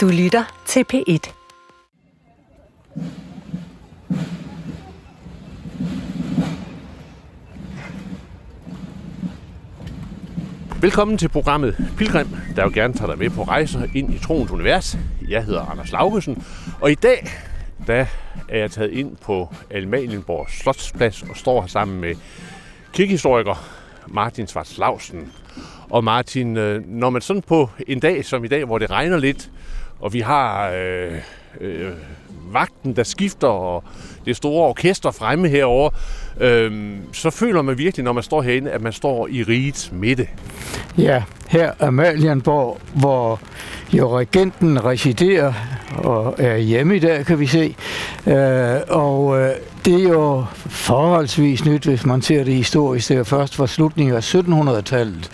Du lytter til P1. Velkommen til programmet Pilgrim, der jo gerne tager dig med på rejser ind i troens univers. Jeg hedder Anders Laugesen, og i dag der er jeg taget ind på Almalienborg Slotsplads og står her sammen med kirkehistoriker Martin Svartslausen. Og Martin, øh, når man sådan på en dag som i dag, hvor det regner lidt, og vi har øh, øh, vagten, der skifter, og det store orkester fremme herover, øh, så føler man virkelig, når man står herinde, at man står i rigets midte. Ja, her er Malienborg, hvor jo regenten residerer og er hjemme i dag, kan vi se. Øh, og øh, det er jo forholdsvis nyt, hvis man ser det historisk. Det er først fra slutningen af 1700-tallet,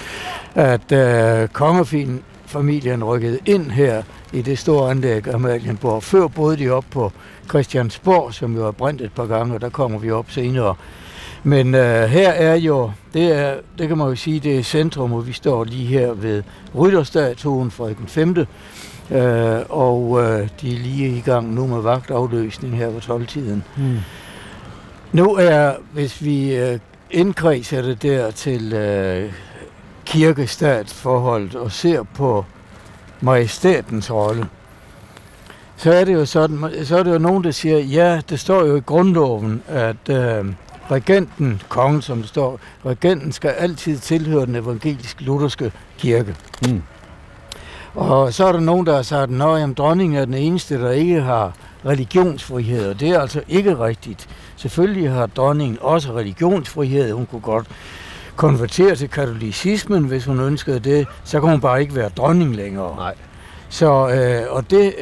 at øh, kongefamilien rykkede ind her i det store anlæg af Malienborg. Før boede de op på Christiansborg, som jo er brændt et par gange, og der kommer vi op senere. Men øh, her er jo, det, er, det kan man jo sige, det er centrum, og vi står lige her ved rytterstatuen fra den 5. Øh, og øh, de er lige i gang nu med vagtafløsning her på 12-tiden. Mm. Nu er, hvis vi øh, indkredser det der til øh, kirkestatsforholdet og ser på majestatens rolle, så er det jo sådan, så er det jo nogen, der siger, ja, det står jo i grundloven, at øh, regenten, kongen som det står, regenten skal altid tilhøre den evangelisk-lutherske kirke. Mm. Og så er der nogen, der har sagt, at dronningen er den eneste, der ikke har religionsfrihed, og det er altså ikke rigtigt. Selvfølgelig har dronningen også religionsfrihed. Hun kunne godt konvertere til katolicismen, hvis hun ønskede det. Så kan hun bare ikke være dronning længere. Nej. Så, øh, og det,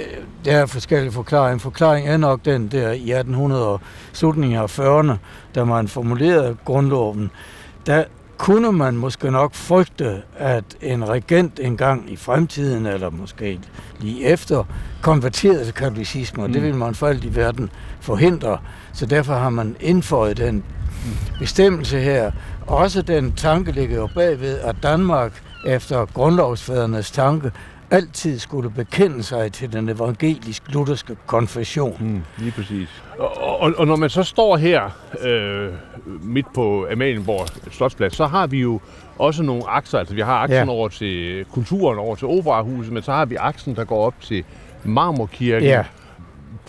der er forskellige forklaringer. En forklaring er nok den der i 1800 og slutningen af 40'erne, da man formulerede grundloven, der kunne man måske nok frygte, at en regent engang i fremtiden, eller måske lige efter, konverterede til katolicisme, og det mm. vil man for alt i verden forhindre. Så derfor har man indføjet den bestemmelse her. Også den tanke ligger jo bagved, at Danmark efter grundlovsfædrenes tanke altid skulle bekende sig til den evangelisk-lutherske konfession. Mm, lige præcis. Og, og, og når man så står her øh, midt på Amalienborg Slotsplads, så har vi jo også nogle akser. Altså vi har aksen ja. over til kulturen, over til operahuset, men så har vi aksen, der går op til Marmorkirken. Ja.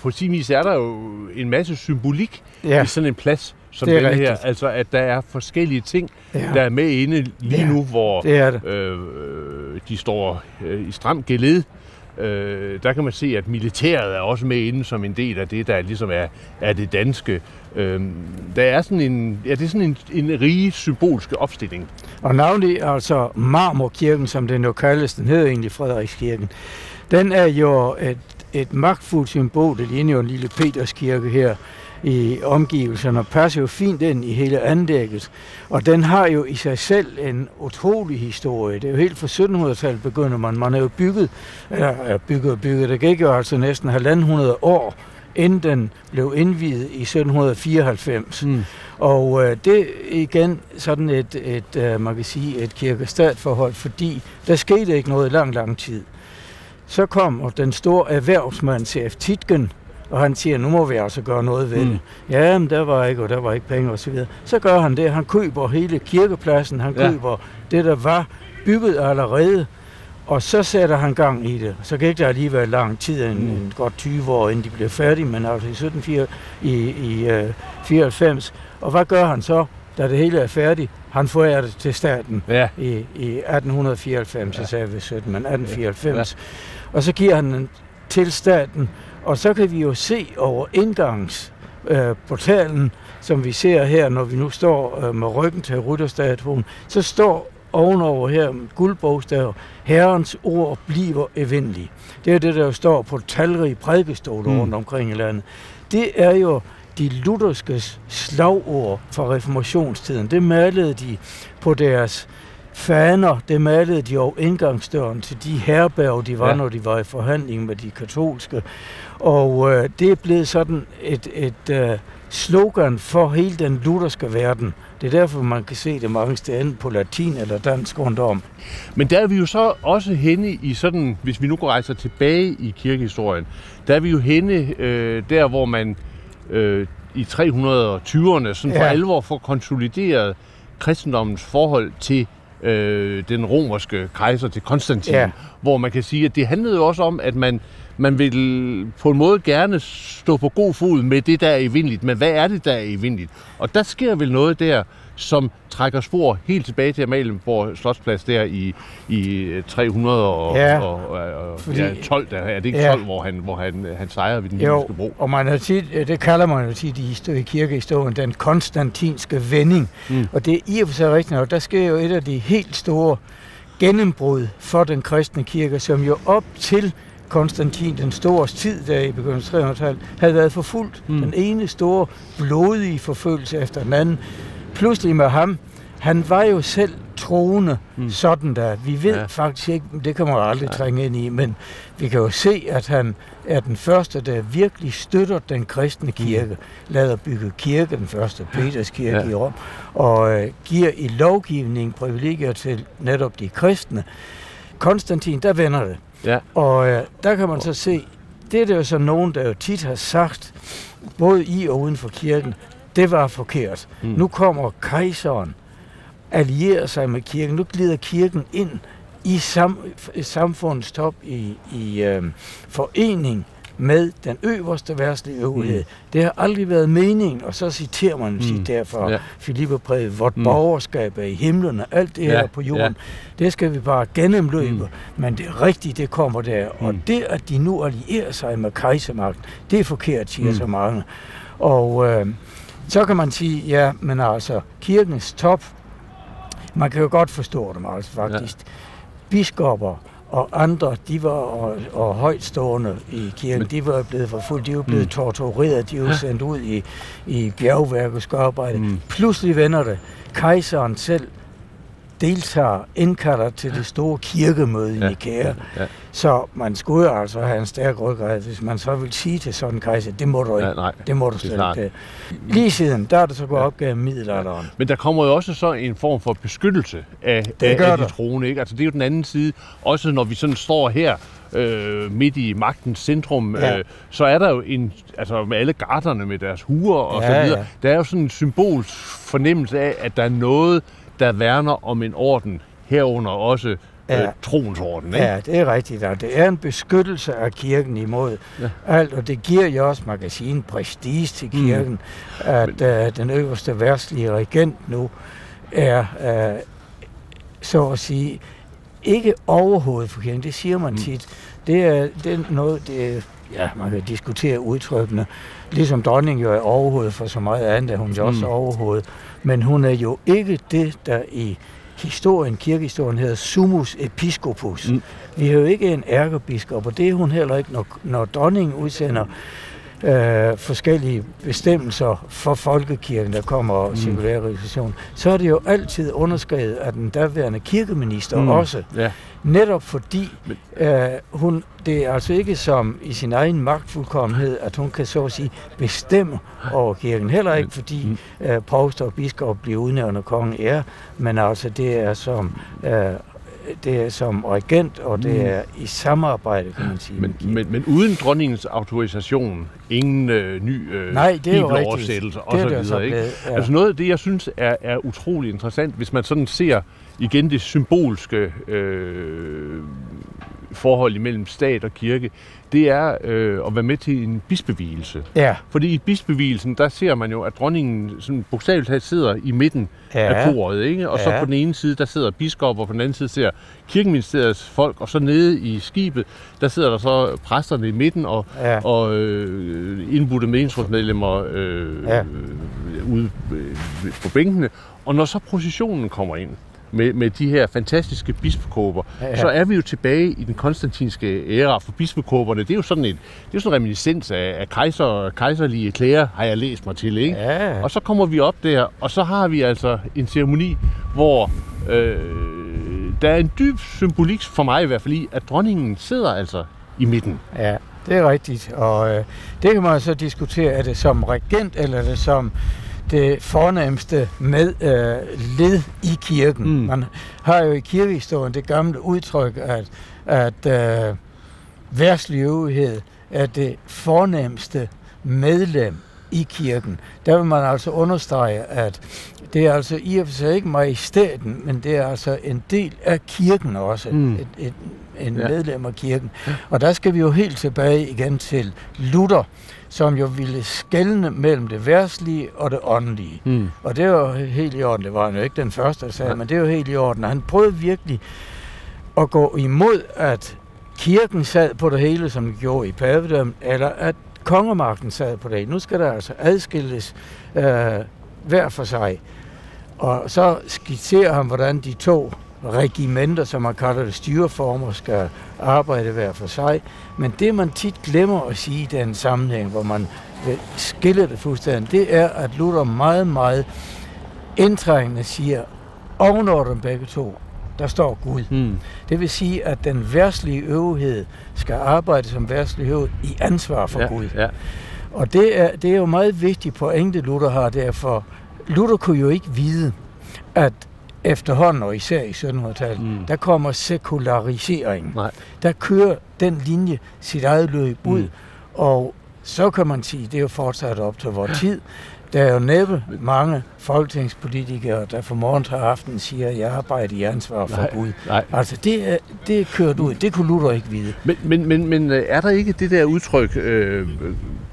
På sin vis er der jo en masse symbolik ja. i sådan en plads som det den her. Altså, at der er forskellige ting, ja. der er med inde lige ja. nu, hvor det er det. Øh, de står øh, i stram geled. Øh, der kan man se, at militæret er også med inde som en del af det, der ligesom er, er det danske. Øh, der er sådan en, ja, det er sådan en, en rige symbolske opstilling. Og navnlig altså Marmorkirken, som den jo kaldes, den hedder egentlig Frederikskirken, den er jo et, et magtfuldt symbol. Det ligner jo en lille Peterskirke her, i omgivelserne og passer jo fint ind i hele anlægget. Og den har jo i sig selv en utrolig historie. Det er jo helt fra 1700-tallet begynder man. Man er jo bygget, eller bygget og bygget, det gik jo altså næsten halvandet år, inden den blev indviet i 1794. Mm. Og øh, det er igen sådan et, et øh, man kan sige, et kirkestatforhold, fordi der skete ikke noget i lang, lang tid. Så kom den store erhvervsmand C.F. Titgen, og han siger, nu må vi altså gøre noget ved mm. det. Ja, men der var ikke, og der var ikke penge og så videre. Så gør han det. Han køber hele kirkepladsen. Han ja. køber det, der var bygget allerede. Og så sætter han gang i det. Så gik der alligevel lang tid, en, mm. en godt 20 år, inden de blev færdige, men altså i 1794, i, i uh, 94. Og hvad gør han så, da det hele er færdigt? Han forærer det til staten ja. i, i 1894, ja. så sagde vi 17, men 1894. Ja. Og så giver han den til staten, og så kan vi jo se over indgangsportalen, øh, som vi ser her, når vi nu står øh, med ryggen til rytterstatuen, så står ovenover her med guldbogstaver, Herrens ord bliver evindelig. Det er det, der står på talrige prædikestoler mm. rundt omkring i landet. Det er jo de lutherske slagord fra reformationstiden. Det malede de på deres faner, det malede de over indgangsdøren til de herberg, de var, ja. når de var i forhandling med de katolske. Og øh, det er blevet sådan et, et øh, slogan for hele den lutherske verden. Det er derfor, man kan se det mange steder på latin eller dansk rundt om. Men der er vi jo så også henne i sådan, hvis vi nu går rejser tilbage i kirkehistorien, der er vi jo henne øh, der, hvor man øh, i 320'erne sådan for ja. alvor får konsolideret kristendommens forhold til øh, den romerske kejser, til Konstantin, ja. hvor man kan sige, at det handlede jo også om, at man man vil på en måde gerne stå på god fod med det, der er evindeligt. Men hvad er det, der er evindeligt? Og der sker vel noget der, som trækker spor helt tilbage til Amalienborg Slotsplads der i, i 300 og, ja, og, og, fordi, ja, 12, der er det ikke 12, ja, hvor, han, hvor han, han sejrer ved den jo, bro? og man har tit, det kalder man jo tit i, i kirkehistorien den konstantinske vending. Mm. Og det er i og for sig rigtigt nok. Der sker jo et af de helt store gennembrud for den kristne kirke, som jo op til Konstantin den Stores tid, der i begyndelsen af 300-tallet, havde været forfulgt. Mm. Den ene store blodige forfølgelse efter den anden. Pludselig med ham, han var jo selv troende mm. sådan der. Vi ved ja. faktisk ikke, det kan man aldrig ja. trænge ind i, men vi kan jo se, at han er den første, der virkelig støtter den kristne mm. kirke, mm. lader bygge kirke, den første Peters kirke ja. i Rom, og øh, giver i lovgivning privilegier til netop de kristne. Konstantin, der vender det. Ja. Og øh, der kan man så se, det er det jo så nogen, der jo tit har sagt, både i og uden for kirken, det var forkert. Mm. Nu kommer kejseren, allierer sig med kirken, nu glider kirken ind i sam, samfundets top i, i øh, forening med den øverste værtslige øvrighed. Mm. Det har aldrig været meningen, og så citerer man mm. derfor ja. Filipperbrevet, vort mm. borgerskab er i himlen, og alt det ja. her på jorden, ja. det skal vi bare gennemløbe. Mm. Men det rigtigt, det kommer der. Mm. Og det, at de nu allierer sig med kejsermagten, det er forkert, siger mm. så mange. Og øh, så kan man sige, ja, men altså, kirkens top, man kan jo godt forstå dem altså faktisk. Ja. Biskopper, og andre, de var og, og højtstående i kirken, Men... de var blevet forfulgt, de var blevet mm. tortureret, de var sendt ud i, i bjergværk og skarbejde. Mm. Pludselig vender det. Kejseren selv deltager, indkalder til det store kirkemøde ja, i Nikæa. Ja. Så man skulle altså have en stærk ryggrad, hvis man så vil sige til sådan en kejser, det må du ikke. Ja, nej, det må du slet ikke. Lige siden, der er det så gået ja. op gennem middelalderen. Men der kommer jo også så en form for beskyttelse af, af, af de troende. Ikke? Altså, det er jo den anden side. Også når vi sådan står her øh, midt i magtens centrum, ja. øh, så er der jo en, altså med alle garderne med deres huer og ja, så videre, ja. der er jo sådan en symbols fornemmelse af, at der er noget, der værner om en orden, herunder også øh, ja. øh, troens orden. Ikke? Ja, det er rigtigt. Og det er en beskyttelse af kirken imod ja. alt, og det giver jo også, en prestige til mm. kirken, mm. at Men... uh, den øverste værtslige regent nu er, uh, så at sige, ikke overhovedet for kirken. Det siger man mm. tit. Det er, det er noget, det er, ja, man kan diskutere udtrykkende. Ligesom dronningen jo er overhovedet for så meget andet, er hun jo også mm. overhovedet. Men hun er jo ikke det, der i historien, kirkehistorien hedder summus episcopus. Mm. Vi har jo ikke en ærkebiskop, og det er hun heller ikke, når, når dronningen udsender øh, forskellige bestemmelser for folkekirken, der kommer mm. cirkulær realisation, så er det jo altid underskrevet af den daværende kirkeminister mm. også. Ja. Netop fordi øh, hun, det er altså ikke som i sin egen magtfuldkommenhed, at hun kan så at sige bestemme over kirken. Heller ikke fordi mm. øh, provster og biskop bliver udnævnt af kongen er, men altså det er som øh, det er som regent, og det mm. er i samarbejde, kan man sige. Men, men, men uden dronningens autorisation, ingen øh, ny øh, Nej, det er jo oversættelse og så videre. Ikke? Ja. Altså noget af det, jeg synes er, er utrolig interessant, hvis man sådan ser igen det symbolske øh, forhold imellem stat og kirke, det er øh, at være med til en bispevielse. Ja. Fordi i bispevielsen, der ser man jo, at dronningen sådan bogstaveligt talt sidder i midten ja. af koret, ikke? Og ja. så på den ene side, der sidder biskop, og på den anden side ser kirkeministeriets folk, og så nede i skibet, der sidder der så præsterne i midten, og, ja. og øh, indbudte meningsrådsmedlemmer øh, ja. ude øh, på bænkene. Og når så processionen kommer ind, med, med de her fantastiske bispekåber, ja, ja. så er vi jo tilbage i den konstantinske æra, for bispekåberne, det er jo sådan en, det er sådan en reminiscens af, af kejser, kejserlige klæder, har jeg læst mig til, ikke? Ja. Og så kommer vi op der, og så har vi altså en ceremoni, hvor øh, der er en dyb symbolik for mig i hvert fald i, at dronningen sidder altså i midten. Ja, det er rigtigt, og øh, det kan man så diskutere, er det som regent, eller er det som det fornemmeste med øh, led i kirken. Mm. Man har jo i kirkehistorien det gamle udtryk, at, at øh, værtslig øvrighed er det fornemmeste medlem i kirken. Der vil man altså understrege, at det er altså i og for sig ikke majestæten, men det er altså en del af kirken også. Mm. Et, et, en ja. medlem af kirken. Og der skal vi jo helt tilbage igen til Luther, som jo ville skelne mellem det værtslige og det åndelige. Mm. Og det er jo helt i orden. Det var han jo ikke den første, der sagde, ja. men det er jo helt i orden. Og han prøvede virkelig at gå imod, at kirken sad på det hele, som den gjorde i pavedømmet, eller at kongemagten sad på det. Nu skal der altså adskilles øh, hver for sig. Og så skitserer han, hvordan de to regimenter, som man kalder det, styreformer, skal arbejde hver for sig. Men det, man tit glemmer at sige i den sammenhæng, hvor man vil skille det fuldstændig, det er, at Luther meget, meget indtrængende siger, ovenover dem begge to, der står Gud. Mm. Det vil sige, at den værslige øvrighed skal arbejde som værslig øvrighed i ansvar for ja, Gud. Ja. Og det er, det er jo meget vigtigt pointe, Luther har derfor. Luther kunne jo ikke vide, at efterhånden, og især i 1700-tallet, mm. der kommer sekularisering. Nej. Der kører den linje sit eget løb ud, mm. og så kan man sige, det er jo fortsat op til vores tid. Der er jo næppe mange folketingspolitikere, der for morgen til aften siger, at jeg arbejder i ansvar for nej, Gud. Nej. Altså, det er, det er kørt ud. Det kunne Luther ikke vide. Men, men, men, men øh, er der ikke det der udtryk, øh,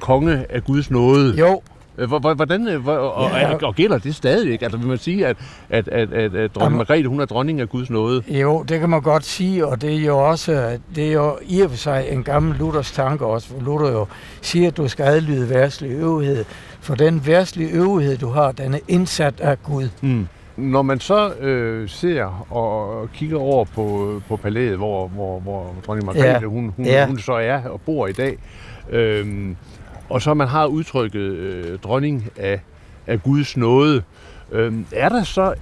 konge af Guds nåde? Jo, hvordan, øh, og, ja. og, gælder det stadigvæk? Altså vil man sige, at, at, at, at, at dronning Margrethe, hun er dronning af Guds nåde? Jo, det kan man godt sige, og det er jo også, det er jo i og for sig en gammel Luthers tanke også, for Luther jo siger, at du skal adlyde værtslig øvrighed, for den værtslige øvrighed, du har, den er indsat af Gud. Mm. Når man så øh, ser og kigger over på, på palæet, hvor, hvor, hvor dronning Margrethe, ja. hun, hun, ja. hun så er og bor i dag, øh, og så man har udtrykket øh, dronning af, af Guds nåde. Øh, er der så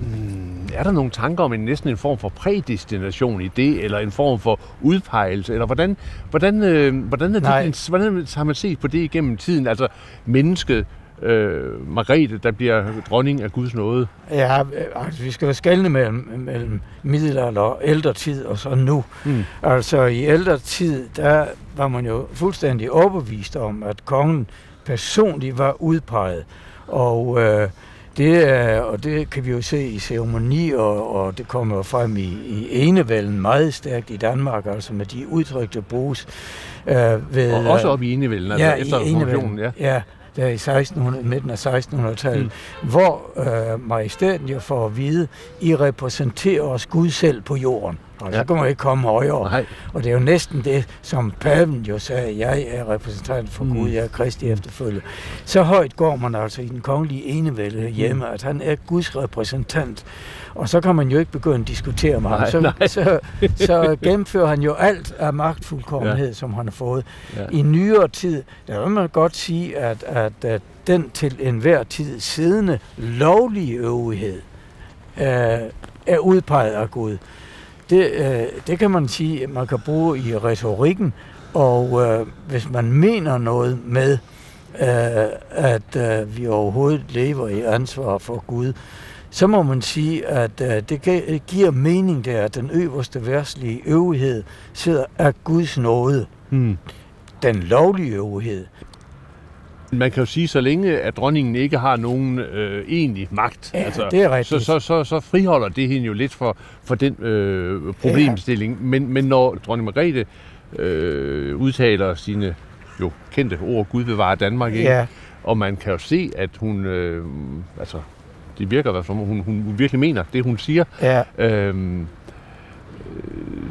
hmm, er der nogle tanker om en næsten en form for prædestination i det, eller en form for udpegelse, eller hvordan, hvordan, øh, hvordan, er det, hvordan har man set på det igennem tiden? Altså mennesket øh, Margrethe, der bliver dronning af Guds nåde? Ja, altså, vi skal jo skelne mellem, mellem middelalder og ældre tid og så nu. Mm. Altså i ældre tid, der var man jo fuldstændig overbevist om, at kongen personligt var udpeget. Og øh, det, er, og det kan vi jo se i ceremoni, og, og det kommer jo frem i, i enevælden meget stærkt i Danmark, altså med de udtryk, der bruges. Øh, ved, og også op i enevælden, altså ja, efter i enevælden, ja. ja der i 1600, midten af 1600-tallet, mm. hvor øh, majestæten jo får at vide, I repræsenterer os Gud selv på jorden. Og ja. så kan man ikke komme højere. Nej. Og det er jo næsten det, som paven jo sagde, jeg er repræsentant for mm. Gud, jeg er Kristi efterfølger. Så højt går man altså i den kongelige enevælde hjemme, mm. at han er Guds repræsentant. Og så kan man jo ikke begynde at diskutere med ham. Så, nej. så, så gennemfører han jo alt af magtfuldkommenhed, ja. som han har fået. Ja. I nyere tid, der vil man godt sige, at, at, at den til enhver tid siddende lovlige øvrighed øh, er udpeget af Gud. Det, øh, det kan man sige, man kan bruge i retorikken, og øh, hvis man mener noget med, øh, at øh, vi overhovedet lever i ansvar for Gud, så må man sige, at øh, det giver mening der, at den øverste værtslige øvrighed sidder af Guds nåde. Hmm. Den lovlige øvrighed. Man kan jo sige, så længe at dronningen ikke har nogen øh, egentlig magt, ja, altså, det er rigtigt. så, så, så, så friholder det hende jo lidt for, for den øh, problemstilling. Ja. Men, men når dronning Margrethe øh, udtaler sine jo kendte ord, Gud bevarer Danmark, ikke? Ja. og man kan jo se, at hun, øh, altså det virker som hun, hun virkelig mener det, hun siger, ja. øhm, øh,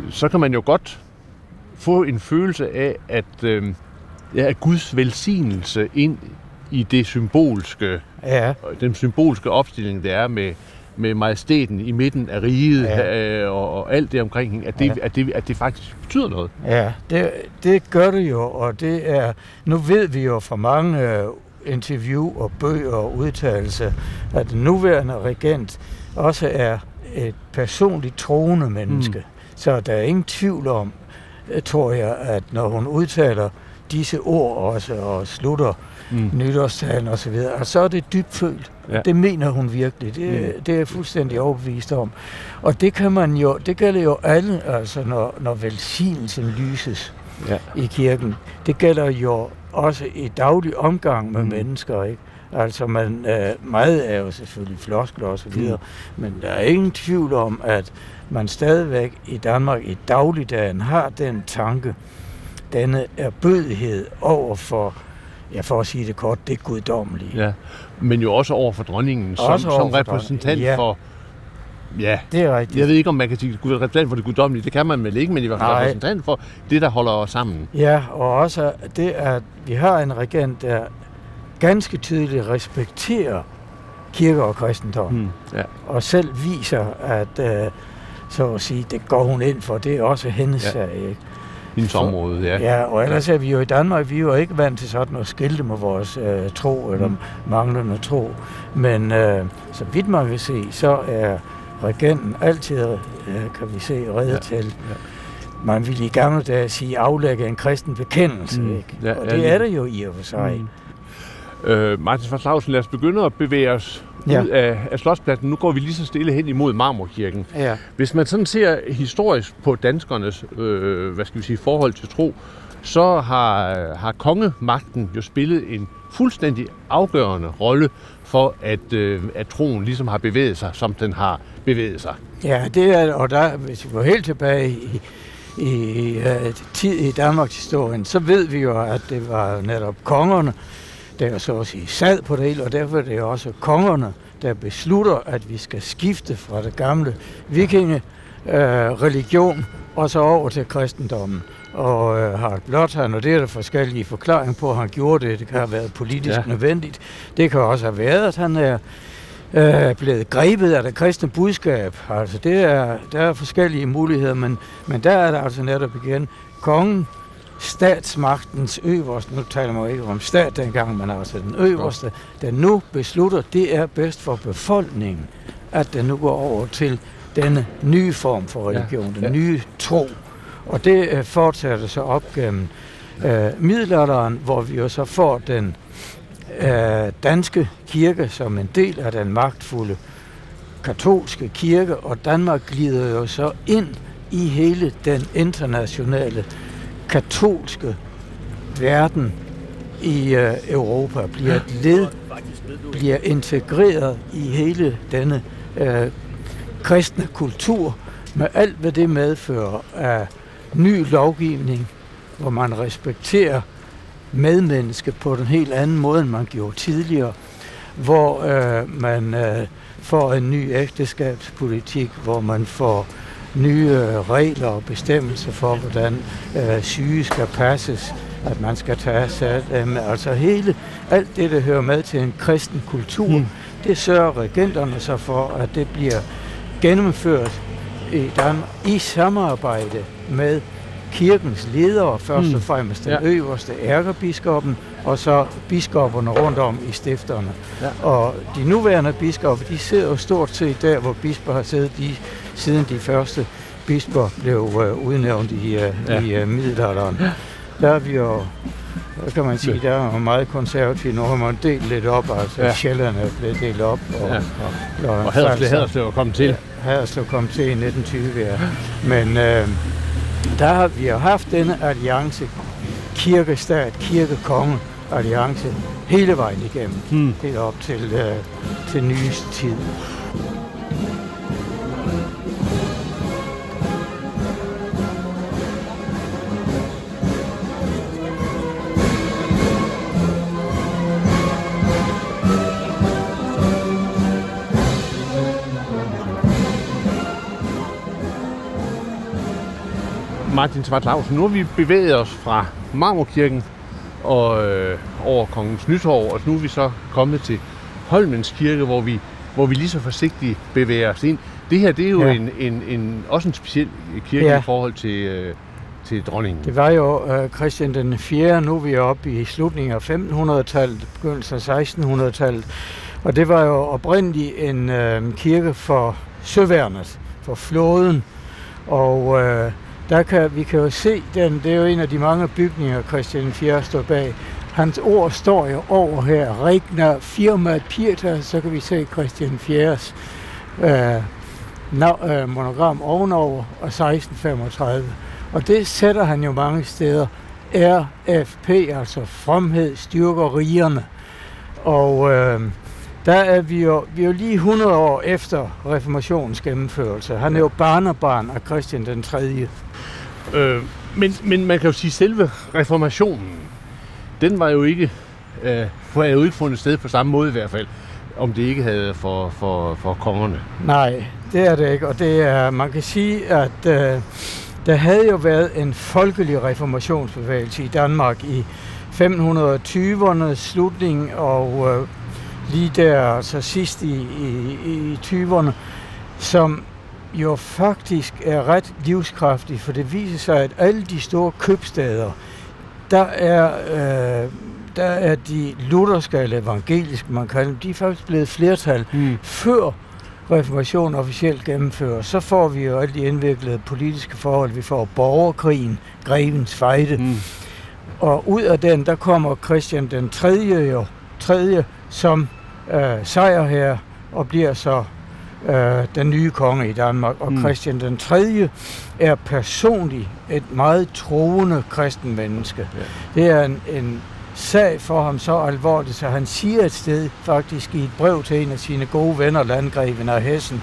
så kan man jo godt få en følelse af, at, øh, ja, Guds velsignelse ind i det symbolske, ja. den symbolske opstilling, det er med, med majestæten i midten af riget ja. øh, og, og alt det omkring hende, at det, ja. at, det, at det faktisk betyder noget. Ja, det, det gør det jo, og det er, nu ved vi jo fra mange øh, interview og bøger og udtalelse, at den nuværende regent også er et personligt troende menneske. Mm. Så der er ingen tvivl om, øh, tror jeg, at når hun udtaler disse ord også, og slutter mm. nytårstalen og så videre. Og så er det dybfølt. Ja. Det mener hun virkelig. Det, mm. det er jeg fuldstændig overbevist om. Og det kan man jo, det gælder jo alle, altså når, når velsignelsen lyses ja. i kirken. Det gælder jo også i daglig omgang med mm. mennesker, ikke? Altså, man, øh, meget er jo selvfølgelig floskler og så videre, mm. men der er ingen tvivl om, at man stadigvæk i Danmark i dagligdagen har den tanke, denne erbødighed over for, ja, for at sige det kort, det guddommelige. Ja, men jo også over for dronningen, som, som for repræsentant ja. for Ja, det er rigtigt. Jeg ved ikke, om man kan sige repræsentant for det guddommelige. Det kan man vel ikke, men i hvert fald repræsentant for det, der holder os sammen. Ja, og også det, at vi har en regent, der ganske tydeligt respekterer kirke og kristendom. Hmm, ja. Og selv viser, at uh, så at sige, det går hun ind for. Det er også hendes ja. sag. Ikke? Hendes område, ja. Ja, og ellers er vi jo i Danmark, vi er jo ikke vant til sådan at skilte med vores uh, tro eller mm. manglende tro. Men uh, så vidt man kan se, så er regenten altid, uh, kan vi se, reddet ja. til. Ja man ville i gamle dage sige aflægge en kristen bekendelse. Mm. Ikke? Ja, og det ja, er det jo i og for sig. Mm. Øh, Martin Svarslausen, lad os begynde at bevæge os ja. ud af, af Slotspladsen. Nu går vi lige så stille hen imod Marmorkirken. Ja. Hvis man sådan ser historisk på danskernes øh, hvad skal vi sige, forhold til tro, så har, har kongemagten jo spillet en fuldstændig afgørende rolle for, at, øh, at troen ligesom har bevæget sig, som den har bevæget sig. Ja, det er, og der, hvis vi går helt tilbage i, i uh, tid i Danmarks historien, så ved vi jo, at det var netop kongerne, der så at sige sad på det hele, og derfor er det også kongerne, der beslutter, at vi skal skifte fra det gamle vikinge øh, religion og så over til kristendommen. Og øh, har blot han, og det er der forskellige forklaringer på, at han gjorde det. Det kan have været politisk ja. nødvendigt. Det kan også have været, at han er øh, blevet grebet af det kristne budskab. Altså det er, der er forskellige muligheder, men, men der er der altså netop igen kongen, statsmagtens øverste, nu taler man ikke om stat dengang, men altså den øverste, der nu beslutter, det er bedst for befolkningen, at den nu går over til denne nye form for religion, ja, ja. den nye tro. Og det øh, fortsætter så op gennem øh, middelalderen, hvor vi jo så får den øh, danske kirke som en del af den magtfulde katolske kirke, og Danmark glider jo så ind i hele den internationale katolske verden i øh, Europa bliver et led, bliver integreret i hele denne øh, kristne kultur, med alt hvad det medfører af ny lovgivning, hvor man respekterer medmenneske på en helt anden måde, end man gjorde tidligere, hvor øh, man øh, får en ny ægteskabspolitik, hvor man får nye øh, regler og bestemmelser for, hvordan øh, syge skal passes, at man skal tage sig af dem. Altså hele, alt det, der hører med til en kristen kultur, mm. det sørger regenterne så for, at det bliver gennemført i, Danmark, i samarbejde med kirkens ledere, først mm. og fremmest den ja. øverste ærkebiskoppen, og så biskopperne rundt om i stifterne. Ja. Og de nuværende biskopper, de sidder jo stort set der, hvor bisper har siddet de, siden de første bisper blev uh, udnævnt i, uh, ja. i uh, middelalderen. Der er vi jo, hvad kan man sige, der er meget konservativt. Nu har man delt lidt op, altså ja. Sjælland er blevet delt op. Og, ja. og, og, og Haderslev er kommet til. Haderslev kom til i 1920, ja. Men uh, der har vi jo haft denne alliance, kirkestat, kirkekonge, alliance hele vejen igennem, hmm. helt op til, øh, til nyeste tid. Martin Svartlausen, nu har vi bevæget os fra Marmorkirken og øh, over Kongens Nytorv, og nu er vi så kommet til Holmens Kirke, hvor vi, hvor vi lige så forsigtigt bevæger os ind. Det her, det er jo ja. en, en, en, også en speciel kirke ja. i forhold til, øh, til dronningen. Det var jo øh, Christian den 4., nu er vi oppe i slutningen af 1500-tallet, begyndelsen af 1600-tallet, og det var jo oprindeligt en øh, kirke for søværnet, for flåden, og øh, der kan, vi kan jo se den, det er jo en af de mange bygninger, Christian IV står bag. Hans ord står jo over her. Regner firma Pieter, så kan vi se Christian IV's øh, øh, monogram ovenover og 1635. Og det sætter han jo mange steder. RFP, altså fromhed, styrker rigerne. Og øh, der er vi jo, vi er jo lige 100 år efter reformationens gennemførelse. Han er jo barnebarn af Christian den 3. Øh, men, men man kan jo sige, at selve reformationen, den var jo ikke, øh, havde jo ikke fundet sted på samme måde i hvert fald, om det ikke havde for, for, for kongerne. Nej, det er det ikke, og det er, man kan sige, at øh, der havde jo været en folkelig reformationsbevægelse i Danmark i 520'erne slutning og øh, lige der altså sidst i, i, i 20'erne, som jo faktisk er ret livskraftig, for det viser sig, at alle de store købsteder, der er, øh, der er de lutherske eller evangeliske, man kalder dem, de er faktisk blevet flertal mm. før reformationen officielt gennemføres. Så får vi jo alle de indviklede politiske forhold. Vi får borgerkrigen, grevens fejde. Mm. Og ud af den, der kommer Christian den 3. jo, 3. som øh, sejrherre og bliver så øh, den nye konge i Danmark. Og mm. Christian den 3. er personligt et meget troende kristen menneske. Ja. Det er en, en sag for ham så alvorligt, så han siger et sted faktisk i et brev til en af sine gode venner, landgreven af Hessen,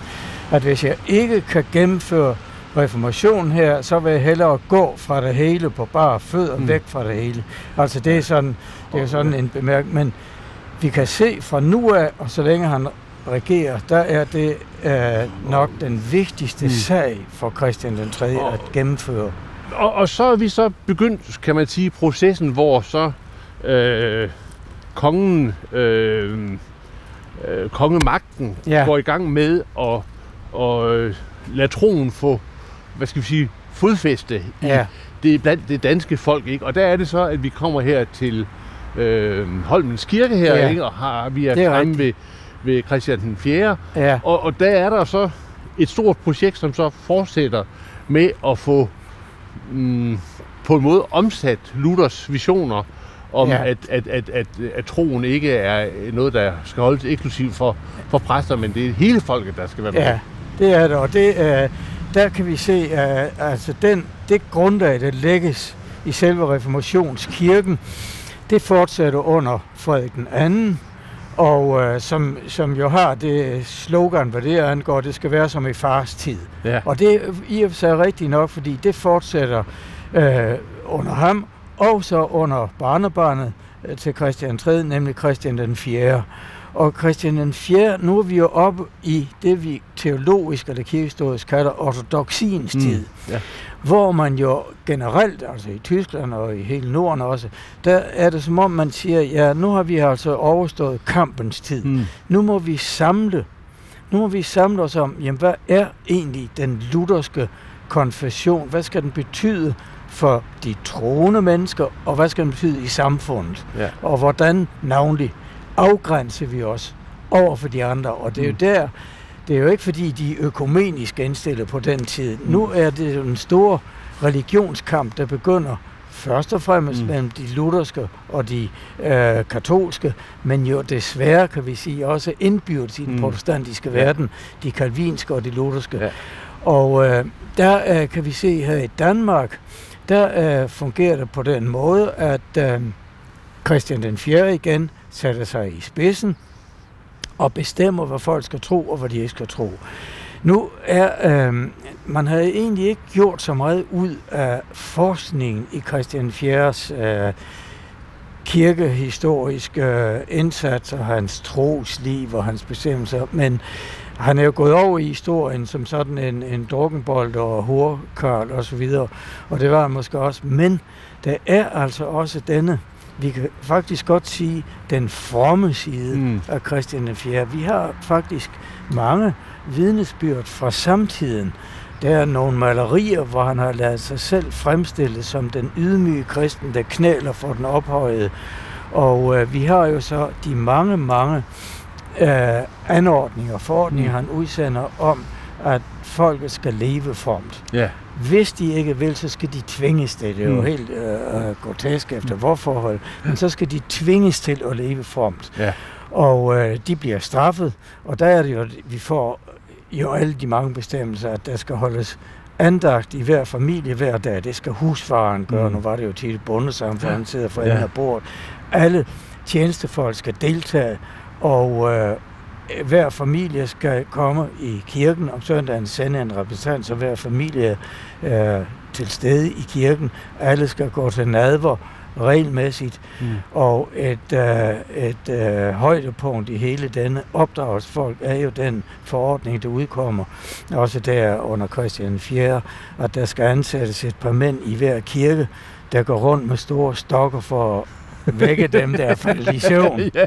at hvis jeg ikke kan gennemføre reformationen her, så vil jeg hellere gå fra det hele på bare fødder mm. væk fra det hele. Altså det er sådan, det er sådan en bemærkning, men vi kan se fra nu af, og så længe han regerer, der er det øh, nok den vigtigste mm. sag for Christian den 3. at gennemføre. Og, og så er vi så begyndt, kan man sige, processen, hvor så øh, kongen, øh, øh, kongemagten ja. går i gang med at og, øh, lade troen få, hvad skal vi sige, fodfæste ja. i det, blandt det danske folk. Ikke? Og der er det så, at vi kommer her til øh, Holmens Kirke her, ja. ikke? og har, vi er, er fremme ved, ved Christian den 4. Ja. Og, og der er der så et stort projekt, som så fortsætter med at få mm, på en måde omsat Luthers visioner om, ja. at, at, at, at, at troen ikke er noget, der skal holdes eksklusivt for, for præster, men det er hele folket, der skal være med. Ja, det er det, og det, uh, der kan vi se, uh, altså den, det grundlag, der lægges i selve reformationskirken, det fortsætter under Frederik den anden, og uh, som, som jo har det slogan, hvad det angår, det skal være som i fars tid. Ja. Og det er i og for sig rigtigt nok, fordi det fortsætter uh, under ham, og så under barnebarnet øh, til Christian 3., nemlig Christian den 4. Og Christian den 4., nu er vi jo oppe i det, vi teologisk eller kirkehistorisk kalder ortodoxiens mm, tid, ja. Hvor man jo generelt, altså i Tyskland og i hele Norden også, der er det som om man siger, ja, nu har vi altså overstået kampens tid. Mm. Nu må vi samle, nu må vi samle os om, jamen hvad er egentlig den lutherske konfession? Hvad skal den betyde for de troende mennesker, og hvad skal det betyde i samfundet? Ja. Og hvordan navnlig afgrænser vi os over for de andre? Og det er mm. jo der, det er jo ikke fordi, de er økumenisk indstillet på den tid. Mm. Nu er det en stor religionskamp, der begynder først og fremmest mm. mellem de lutherske og de øh, katolske, men jo desværre, kan vi sige, også indbyrdes i den mm. protestantiske ja. verden, de kalvinske og de lutherske. Ja. Og øh, der øh, kan vi se her i Danmark, der øh, fungerer det på den måde, at øh, Christian den 4. igen sætter sig i spidsen og bestemmer, hvad folk skal tro og hvad de ikke skal tro. Nu er, øh, man havde egentlig ikke gjort så meget ud af forskningen i Christian 4's øh, kirkehistoriske øh, indsats og hans trosliv og hans bestemmelser, men han er jo gået over i historien som sådan en, en drukkenbold og horkarl og så videre, og det var han måske også. Men der er altså også denne, vi kan faktisk godt sige, den fromme side mm. af Christian 4. Vi har faktisk mange vidnesbyrd fra samtiden. Der er nogle malerier, hvor han har lavet sig selv fremstille som den ydmyge kristen, der knæler for den ophøjede. Og øh, vi har jo så de mange, mange øh, anordninger, forordninger, mm. han udsender om, at folket skal leve formt. Ja. Hvis de ikke vil, så skal de tvinges til. Det er jo Mm. helt øh, grotesk efter vores forhold. Men så skal de tvinges til at leve fromt. Ja. Og øh, de bliver straffet, og der er det jo, vi får jo alle de mange bestemmelser, at der skal holdes andagt i hver familie hver dag. Det skal husfaren gøre. Mm. Mm. Nu var det jo tit et bondesamfund, han sidder for Ja. af bordet. Alle tjenestefolk skal deltage, og øh, hver familie skal komme i kirken om søndagen, sende en repræsentant, så hver familie er til stede i kirken. Alle skal gå til nadver regelmæssigt, Mm. og et, øh, et øh, højdepunkt i hele denne opdragelsesfolk er jo den forordning, der udkommer, også der under Christian 4., at der skal ansættes et par mænd i hver kirke, der går rundt med store stokker for vække dem, der er faldet i søvn. ja,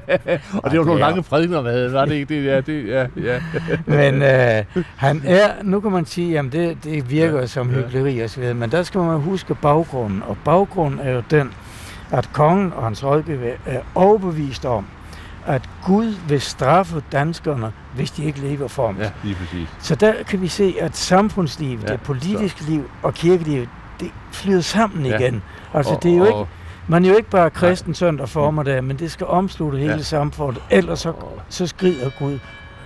og det var nogle lange prædikener, hvad var det ikke? Det, ja, det, ja, ja. Men øh, han er, nu kan man sige, at det, det virker Ja, ja, som ja. hyggeleri så videre, men der skal man huske baggrunden, og baggrunden er jo den, at kongen og hans rådgiver er overbevist om, at Gud vil straffe danskerne, hvis de ikke lever formt. ja, lige præcis. Så der kan vi se, at samfundslivet, Ja, ja, det politiske liv og kirkelivet, det flyder sammen Ja. igen. Altså, Og- det er jo ikke, man er jo ikke bare kristen søndag formiddag, men det skal omslutte hele Ja. samfundet, ellers så, så skrider Gud.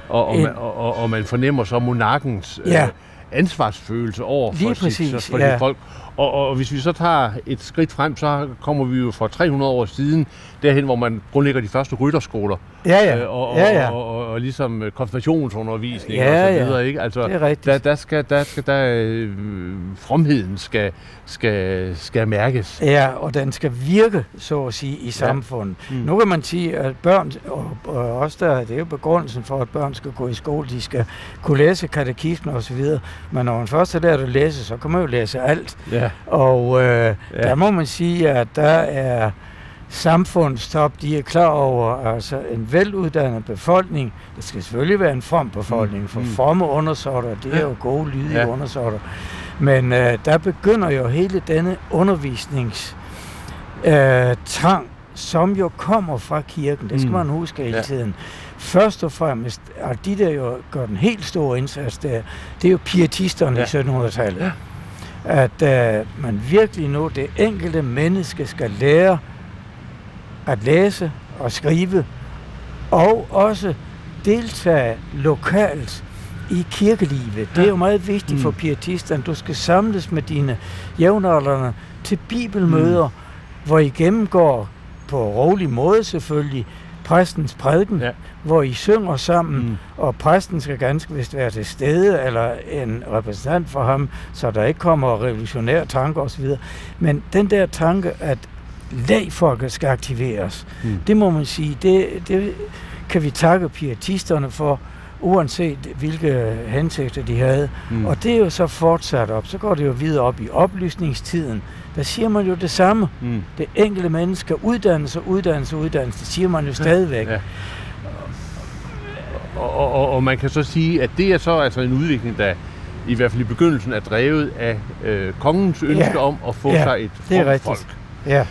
Og, og, man, og, og, man fornemmer så monarkens Ja. øh, ansvarsfølelse over for, Lige sit, for ja. folk. Og, og, og hvis vi så tager et skridt frem, så kommer vi jo fra 300 år siden derhen, hvor man grundlægger de første rytterskoler. Ja, ja. Øh, og, og, ja, ja. Og, og, og ligesom øh, konfirmationsundervisning Ja, og så ja. videre, ikke? Altså, Det er rigtigt. der, der skal, der skal der, øh, fromheden skal, skal, skal mærkes. Ja, og den skal virke, så at sige, i samfundet. Mm. Mm. Nu kan man sige, at børn, og, og også der, det er jo begrundelsen for, at børn skal gå i skole, de skal kunne læse katekismen og så videre. Men når man først har lært at læse, så kan man jo læse alt. Ja. Og øh, Ja. der må man sige, at der er samfundstop, de er klar over, altså en veluddannet befolkning, det skal selvfølgelig være en from befolkning, for Mm. fromme undersåtter, det er jo gode, lydige Ja. undersåtter. Men øh, der begynder jo hele denne undervisnings øh, som jo kommer fra kirken, det skal Mm. man huske hele Ja. tiden. Først og fremmest, og de der jo gør den helt store indsats der, det er jo pietisterne Ja. i 1700-tallet. Ja. At øh, man virkelig nu, det enkelte menneske skal lære at læse og skrive, og også deltage lokalt i kirkelivet. Det er jo meget vigtigt for Mm. pietisterne. Du skal samles med dine jævnaldrende til bibelmøder, Mm. hvor I gennemgår på rolig måde selvfølgelig præstens prædiken, Ja. hvor I synger sammen, Mm. og præsten skal ganske vist være til stede, eller en repræsentant for ham, så der ikke kommer revolutionære tanker osv. Men den der tanke, at lægfolket skal aktiveres, Mm. det må man sige, det, det kan vi takke pietisterne for, uanset hvilke hensigter de havde. Mm. Og det er jo så fortsat op. Så går det jo videre op i oplysningstiden. Der siger man jo det samme. Mm. Det enkelte menneske uddannelse, uddannelse, uddannelse. Det siger man jo stadigvæk. Ja. Og, og, og, og man kan så sige, at det er så altså en udvikling, der i hvert fald i begyndelsen er drevet af øh, kongens ønske Ja. om at få Ja, sig et det er rigtigt. folk. Ja.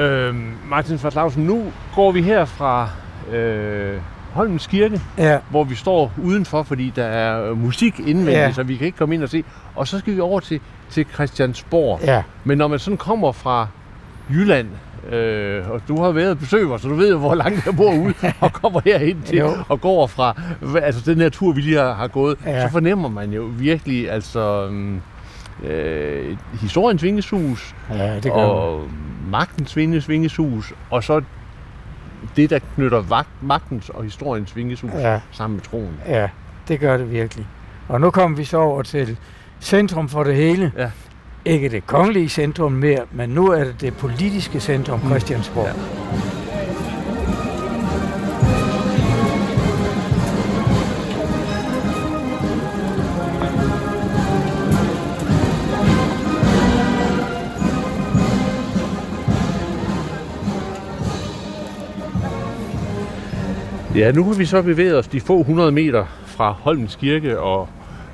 Øhm, Martin Fartlausen, nu går vi her fra øh, Holmens Kirke, ja. hvor vi står udenfor, fordi der er øh, musik indvendigt, Ja. så vi kan ikke komme ind og se. Og så skal vi over til, til Christiansborg. Ja. Men når man sådan kommer fra Jylland, øh, og du har været og besøgt os, så du ved jo, hvor langt jeg bor ude, og kommer herhen til og går fra altså den her tur, vi lige har, har gået, Ja. så fornemmer man jo virkelig altså um, øh, historiens vingeshus, ja, det gør man. og magtens vinges vingeshus, og så det, der knytter vagt, magtens og historiens vingeshus Ja. sammen med troen. Ja, det gør det virkelig. Og nu kommer vi så over til centrum for det hele. Ja. Ikke det kongelige centrum mere, men nu er det det politiske centrum, Mm. Christiansborg. Ja. Ja, nu har vi så bevæget os de få hundrede meter fra Holmens Kirke og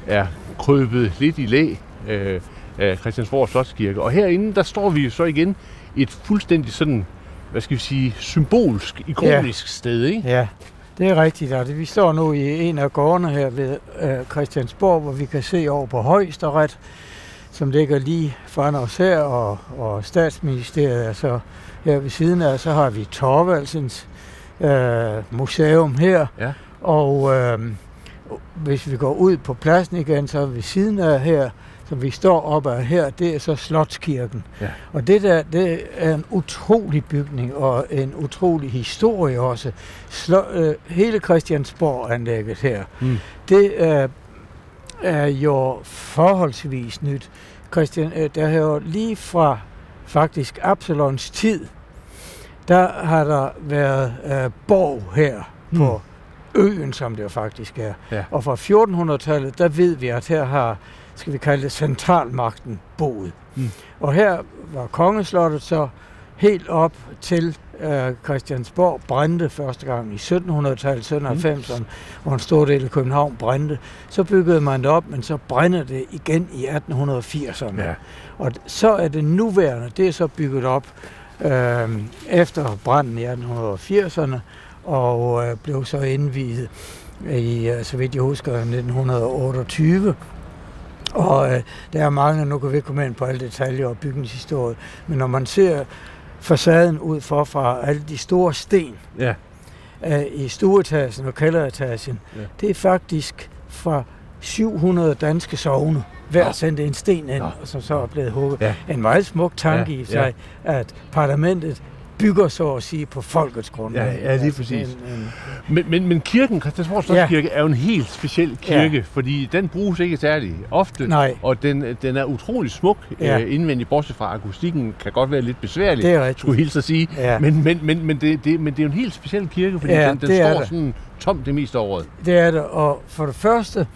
er krøbet lidt i læ øh, af Christiansborg Slotskirke. Og herinde, der står vi så igen et fuldstændig sådan, hvad skal vi sige, symbolsk, ikonisk ja. sted, ikke? Ja, det er rigtigt. Og det- vi står nu i en af gårdene her ved øh, Christiansborg, hvor vi kan se over på Højesteret. som ligger lige foran os her, og, og statsministeriet er så her ved siden af. Så har vi Torvaldsens øh, museum her, Ja. og øh, hvis vi går ud på pladsen igen, så ved siden af her, som vi står op af her, det er så Slotskirken. Ja. Og det der, det er en utrolig bygning og en utrolig historie også. Slå, øh, hele Christiansborg-anlægget her, Mm. det er, er jo forholdsvis nyt. Christian, øh, der har jo lige fra faktisk Absalons tid, der har der været øh, borg her på øen, som det jo faktisk er. Ja. Og fra 1400-tallet, der ved vi, at her har, skal vi kalde det, centralmagten boet. Mm. Og her var kongeslottet så helt op til øh, Christiansborg brændte første gang i 1700-tallet, 1790'erne, hvor en stor del af København brændte. Så byggede man det op, men så brænder det igen i 1880'erne. Ja. Og så er det nuværende, det er så bygget op øh, efter branden i 1880'erne, og øh, blev så indviet i, øh, så vidt jeg husker, 1928. Og øh, der er mange, nu kan vi ikke komme ind på alle detaljer og bygningshistorie, men når man ser facaden ud for fra alle de store sten Ja. øh, i stueetagen og kælderetagen, Ja. det er faktisk fra 700 danske sogne. Hver Nå. sendte en sten ind, Nå. som så er blevet hugget. Ja. En meget smuk tanke Ja, i sig, at parlamentet bygger så at sige på folkets grundlag. Ja, ja, lige Altså, præcis. En, en, Men, men, men kirken, Christiansborg Slotskirke, ja. er jo en helt speciel kirke, ja. fordi den bruges ikke særlig ofte, nej, og den, den er utrolig smuk Ja. ja. øh, indvendigt, bortset fra akustikken kan godt være lidt besværlig, det er rigtigt. skulle hilse at sige. Ja. Men, men, men, men, det, det, men det er jo en helt speciel kirke, fordi Ja, den, den står sådan tom det meste af året. Det er det, og for det første,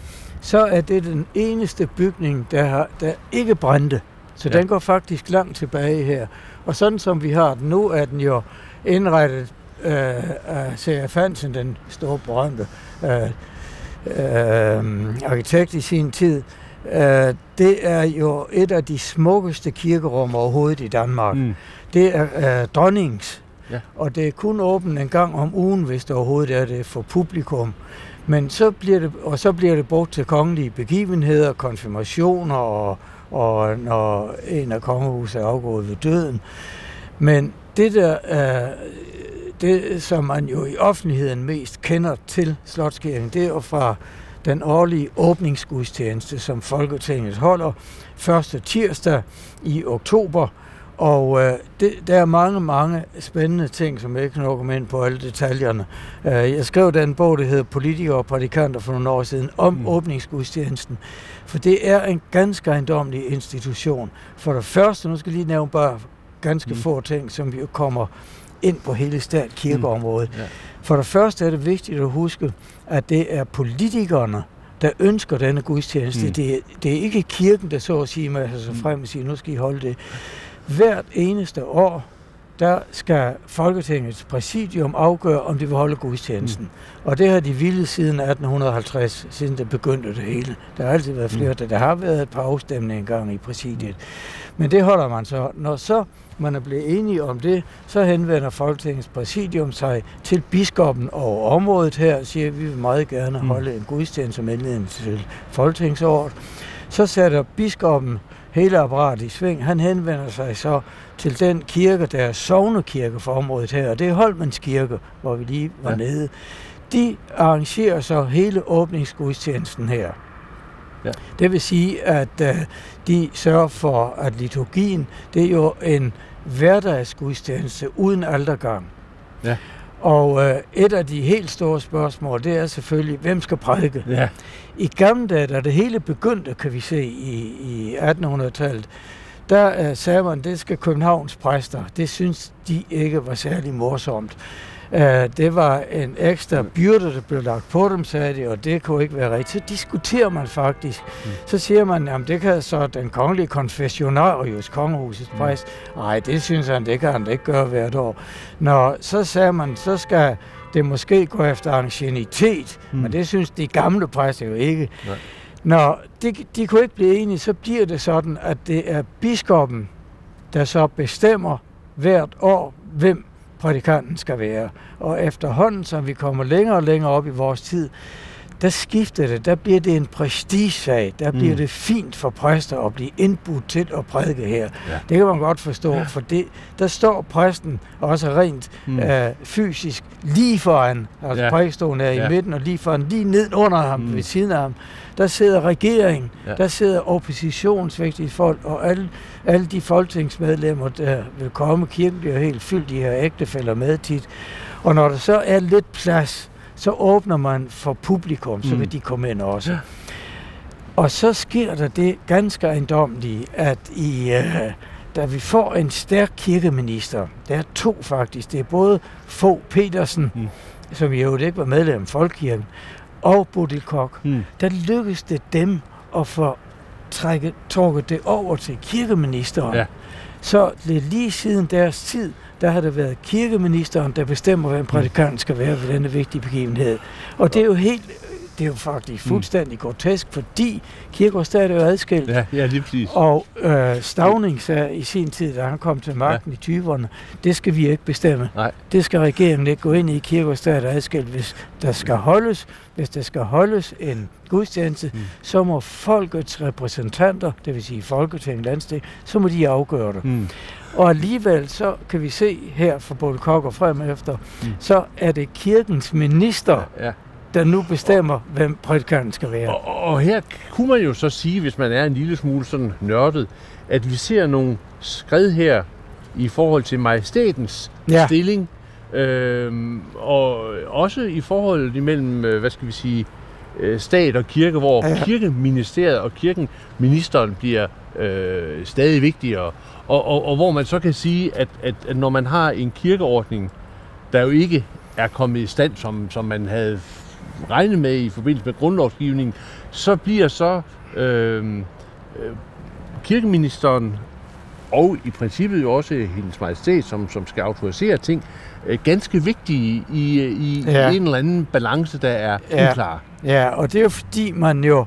så er det den eneste bygning, der, har, der ikke brændte. Så Ja. den går faktisk langt tilbage her. Og sådan som vi har den nu, er den jo indrettet øh, af C.F. Hansen, den store berømte øh, øh, arkitekt i sin tid. Øh, det er jo et af de smukkeste kirkerum overhovedet i Danmark. Mm. Det er øh, dronningens. Ja. Og det er kun åbent en gang om ugen, hvis det overhovedet er det for publikum. Men så bliver det, og så bliver det brugt til kongelige begivenheder, konfirmationer og, og når en af kongehuset er afgået ved døden. Men det der er, det, som man jo i offentligheden mest kender til Slotskirken, det er jo fra den årlige åbningsgudstjeneste, som Folketinget holder første tirsdag i oktober. Og øh, det, der er mange, mange spændende ting, som jeg ikke kan nå at komme ind på alle detaljerne. Øh, jeg skrev den bog, der hedder Politikere og prædikanter for nogle år siden, om Mm. mm. åbningsgudstjenesten. For det er en ganske ejendomlig institution. For det første, nu skal jeg lige nævne bare ganske Mm. mm. få ting, som jo kommer ind på hele stat kirkeområdet. Ja. For det første er det vigtigt at huske, at det er politikerne, der ønsker denne gudstjeneste. Mm. Mm. Det, er, det er ikke kirken, der så at sige med sig Mm. frem og siger, nu skal I holde det. Hvert eneste år, der skal Folketingets præsidium afgøre, om de vil holde gudstjenesten. Mm. Og det har de ville siden 1850, siden det begyndte det hele. Der har altid været flere, mm. der har været et par afstemninger engang i præsidiet. Men det holder man så. Når så man er blevet enige om det, så henvender Folketingets præsidium sig til biskoppen over området her og siger, at vi vil meget gerne Mm. holde en gudstjeneste som indledning til folketingsåret. Så sætter biskoppen hele apparatet i sving. Han henvender sig så til den kirke, der er sovnekirke for området her, og det er Holmens Kirke, hvor vi lige var Ja. nede. De arrangerer så hele åbningsgudstjenesten her. Ja. Det vil sige, at uh, de sørger for, at liturgien, det er jo en hverdagsgudstjeneste uden aldergang. Ja. Og uh, et af de helt store spørgsmål, det er selvfølgelig, hvem skal prædike? Ja. I gamle dage, da det hele begyndte, kan vi se i, i 1800-tallet, der uh, sagde man, det skal Københavns præster. Det synes de ikke var særlig morsomt. Uh, det var en ekstra byrde, der blev lagt på dem, sagde de, og det kunne ikke være rigtigt. Så diskuterer man faktisk. Mm. Så siger man, at det kan så den kongelige konfessionarius, kongehusets Mm. præst. Nej, det synes han, det kan han ikke gøre hvert år. Nå, så sagde man, så skal det måske gå efter ancienitet, Mm. men det synes de gamle præster jo ikke. Nej. Når de, de kunne ikke blive enige, så bliver det sådan, at det er biskoppen, der så bestemmer hvert år, hvem prædikanten skal være. Og efterhånden, som vi kommer længere og længere op i vores tid, der skifter det. Der bliver det en prestigesag. Der bliver mm. det fint for præster at blive indbudt til at prædike her. Ja. Det kan man godt forstå, ja. for det, der står præsten også rent mm. øh, fysisk lige foran. Altså ja. prædikestolen er ja. i midten, og lige foran, lige ned under ham, mm. ved siden af ham. Der sidder regeringen, ja. der sidder oppositionsvægtige folk, og alle, alle de folketingsmedlemmer, der vil komme. Kirken bliver helt fyldt, de her ægtefælder med tit. Og når der så er lidt plads, så åbner man for publikum, så vil mm. de komme ind også. Ja. Og så sker der det ganske ejendomlige, at i, uh, da vi får en stærk kirkeminister, der er to faktisk, det er både Fogh Petersen, mm. som jo ikke var medlem af Folkekirken, og Bodil Kok, mm. der lykkedes det dem at få trækket, trukket det over til kirkeministeren. Ja. Så det lige siden deres tid, der har det været kirkeministeren, der bestemmer, hvad en prædikant skal være ved denne vigtige begivenhed. Og det er jo helt det er jo faktisk mm. fuldstændig mm. grotesk, fordi kirkegårdsstaten er jo adskilt. Ja, ja lige præcis. Og øh, Stavning sagde i sin tid, da han kom til magten ja. i 20'erne, det skal vi ikke bestemme. Nej. Det skal regeringen ikke gå ind i kirkegårdsstaten adskilt. Hvis der skal holdes, hvis der skal holdes en gudstjeneste, mm. så må folkets repræsentanter, det vil sige Folketinget, landsting, så må de afgøre det. Mm. Og alligevel så kan vi se her fra både Kok og frem efter, mm. så er det kirkens minister, ja, ja der nu bestemmer, hvem prædikanten skal være. Og, og her kunne man jo så sige, hvis man er en lille smule sådan nørdet, at vi ser nogle skred her i forhold til majestætens ja. stilling, øhm, og også i forhold imellem, øh, hvad skal vi sige, øh, stat og kirke, hvor ja. kirkeministeriet og kirkenministeren bliver øh, stadig vigtigere, og, og, og hvor man så kan sige, at, at, at når man har en kirkeordning, der jo ikke er kommet i stand, som, som man havde regnet med i forbindelse med grundlovsgivningen, så bliver så øh, øh, kirkeministeren og i princippet jo også hendes majestæt, som, som skal autorisere ting, øh, ganske vigtige i, i, ja. en eller anden balance, der er ja. uklar. Ja, og det er jo fordi man jo,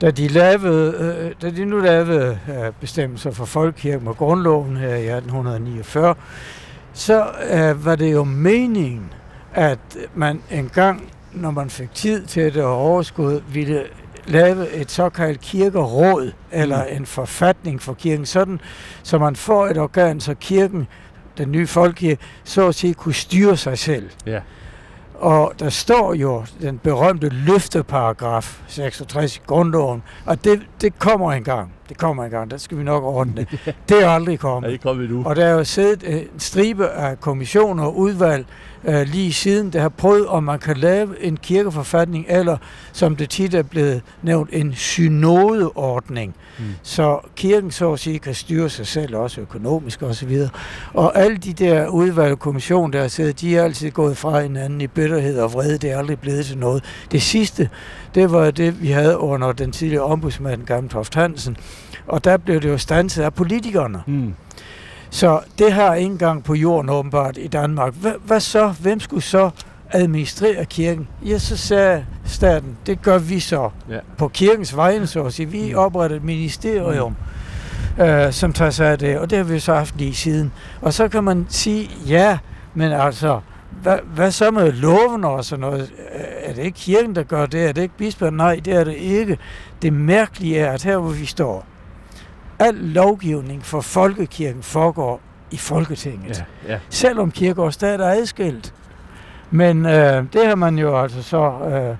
da de, lavede, øh, da de nu lavede øh, bestemmelser for folkekirken og grundloven her i 1849, så øh, var det jo meningen, at man engang når man fik tid til det og overskud, ville lave et såkaldt kirkeråd eller mm. en forfatning for kirken, sådan så man får et organ, så kirken, den nye folkekirke, så at sige, kunne styre sig selv. Ja. Og der står jo den berømte løfteparagraf 66 i grundloven, og det, det kommer engang. Det kommer engang, der skal vi nok ordne det. Det er aldrig kommet. Ja, det kommer nu. Og der er jo siddet en stribe af kommissioner og udvalg, øh, lige siden, der har prøvet, om man kan lave en kirkeforfatning, eller som det tit er blevet nævnt, en synodeordning, mm. så kirken så at sige kan styre sig selv, også økonomisk osv. Og, og alle de der udvalgte kommissioner, der har siddet, de er altid gået fra hinanden i bitterhed og vrede. Det er aldrig blevet til noget. Det sidste, det var det, vi havde under den tidligere ombudsmand, Gamle Toft Hansen, og der blev det jo stanset af politikerne. Mm. Så det har ingen gang på jorden åbenbart i Danmark. H- hvad så? Hvem skulle så administrere kirken? Ja, så sagde staten, det gør vi så. Ja. På kirkens vegne, så at sige. Vi mm. opretter et ministerium, mm. øh, som tager sig af det, og det har vi så haft lige siden. Og så kan man sige, ja, men altså, hvad, hvad så med loven og sådan noget? Er det ikke kirken, der gør det? Er det ikke bisperen? Nej, det er det ikke. Det mærkelige er, at her hvor vi står, al lovgivning for folkekirken foregår i Folketinget. Ja, ja. Selvom kirke og stat er adskilt. Men øh, det har man jo altså så, øh,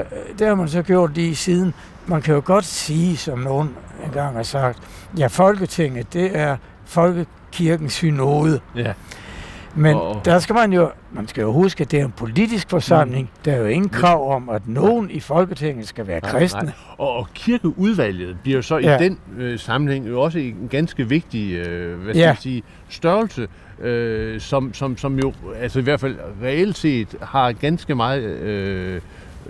øh, det har man så gjort lige siden. Man kan jo godt sige, som nogen engang har sagt, ja, Folketinget, det er folkekirkens synode. Ja. Men oh. der skal man jo, man skal jo huske, at det er en politisk forsamling. Mm. Der er jo ingen krav om, at nogen i Folketinget skal være kristne. Nej, nej. Og, og kirkeudvalget bliver så ja. i den øh, sammenhæng jo også en ganske vigtig øh, hvad skal ja. jeg sige, størrelse, øh, som, som, som jo altså i hvert fald reelt set har ganske meget øh,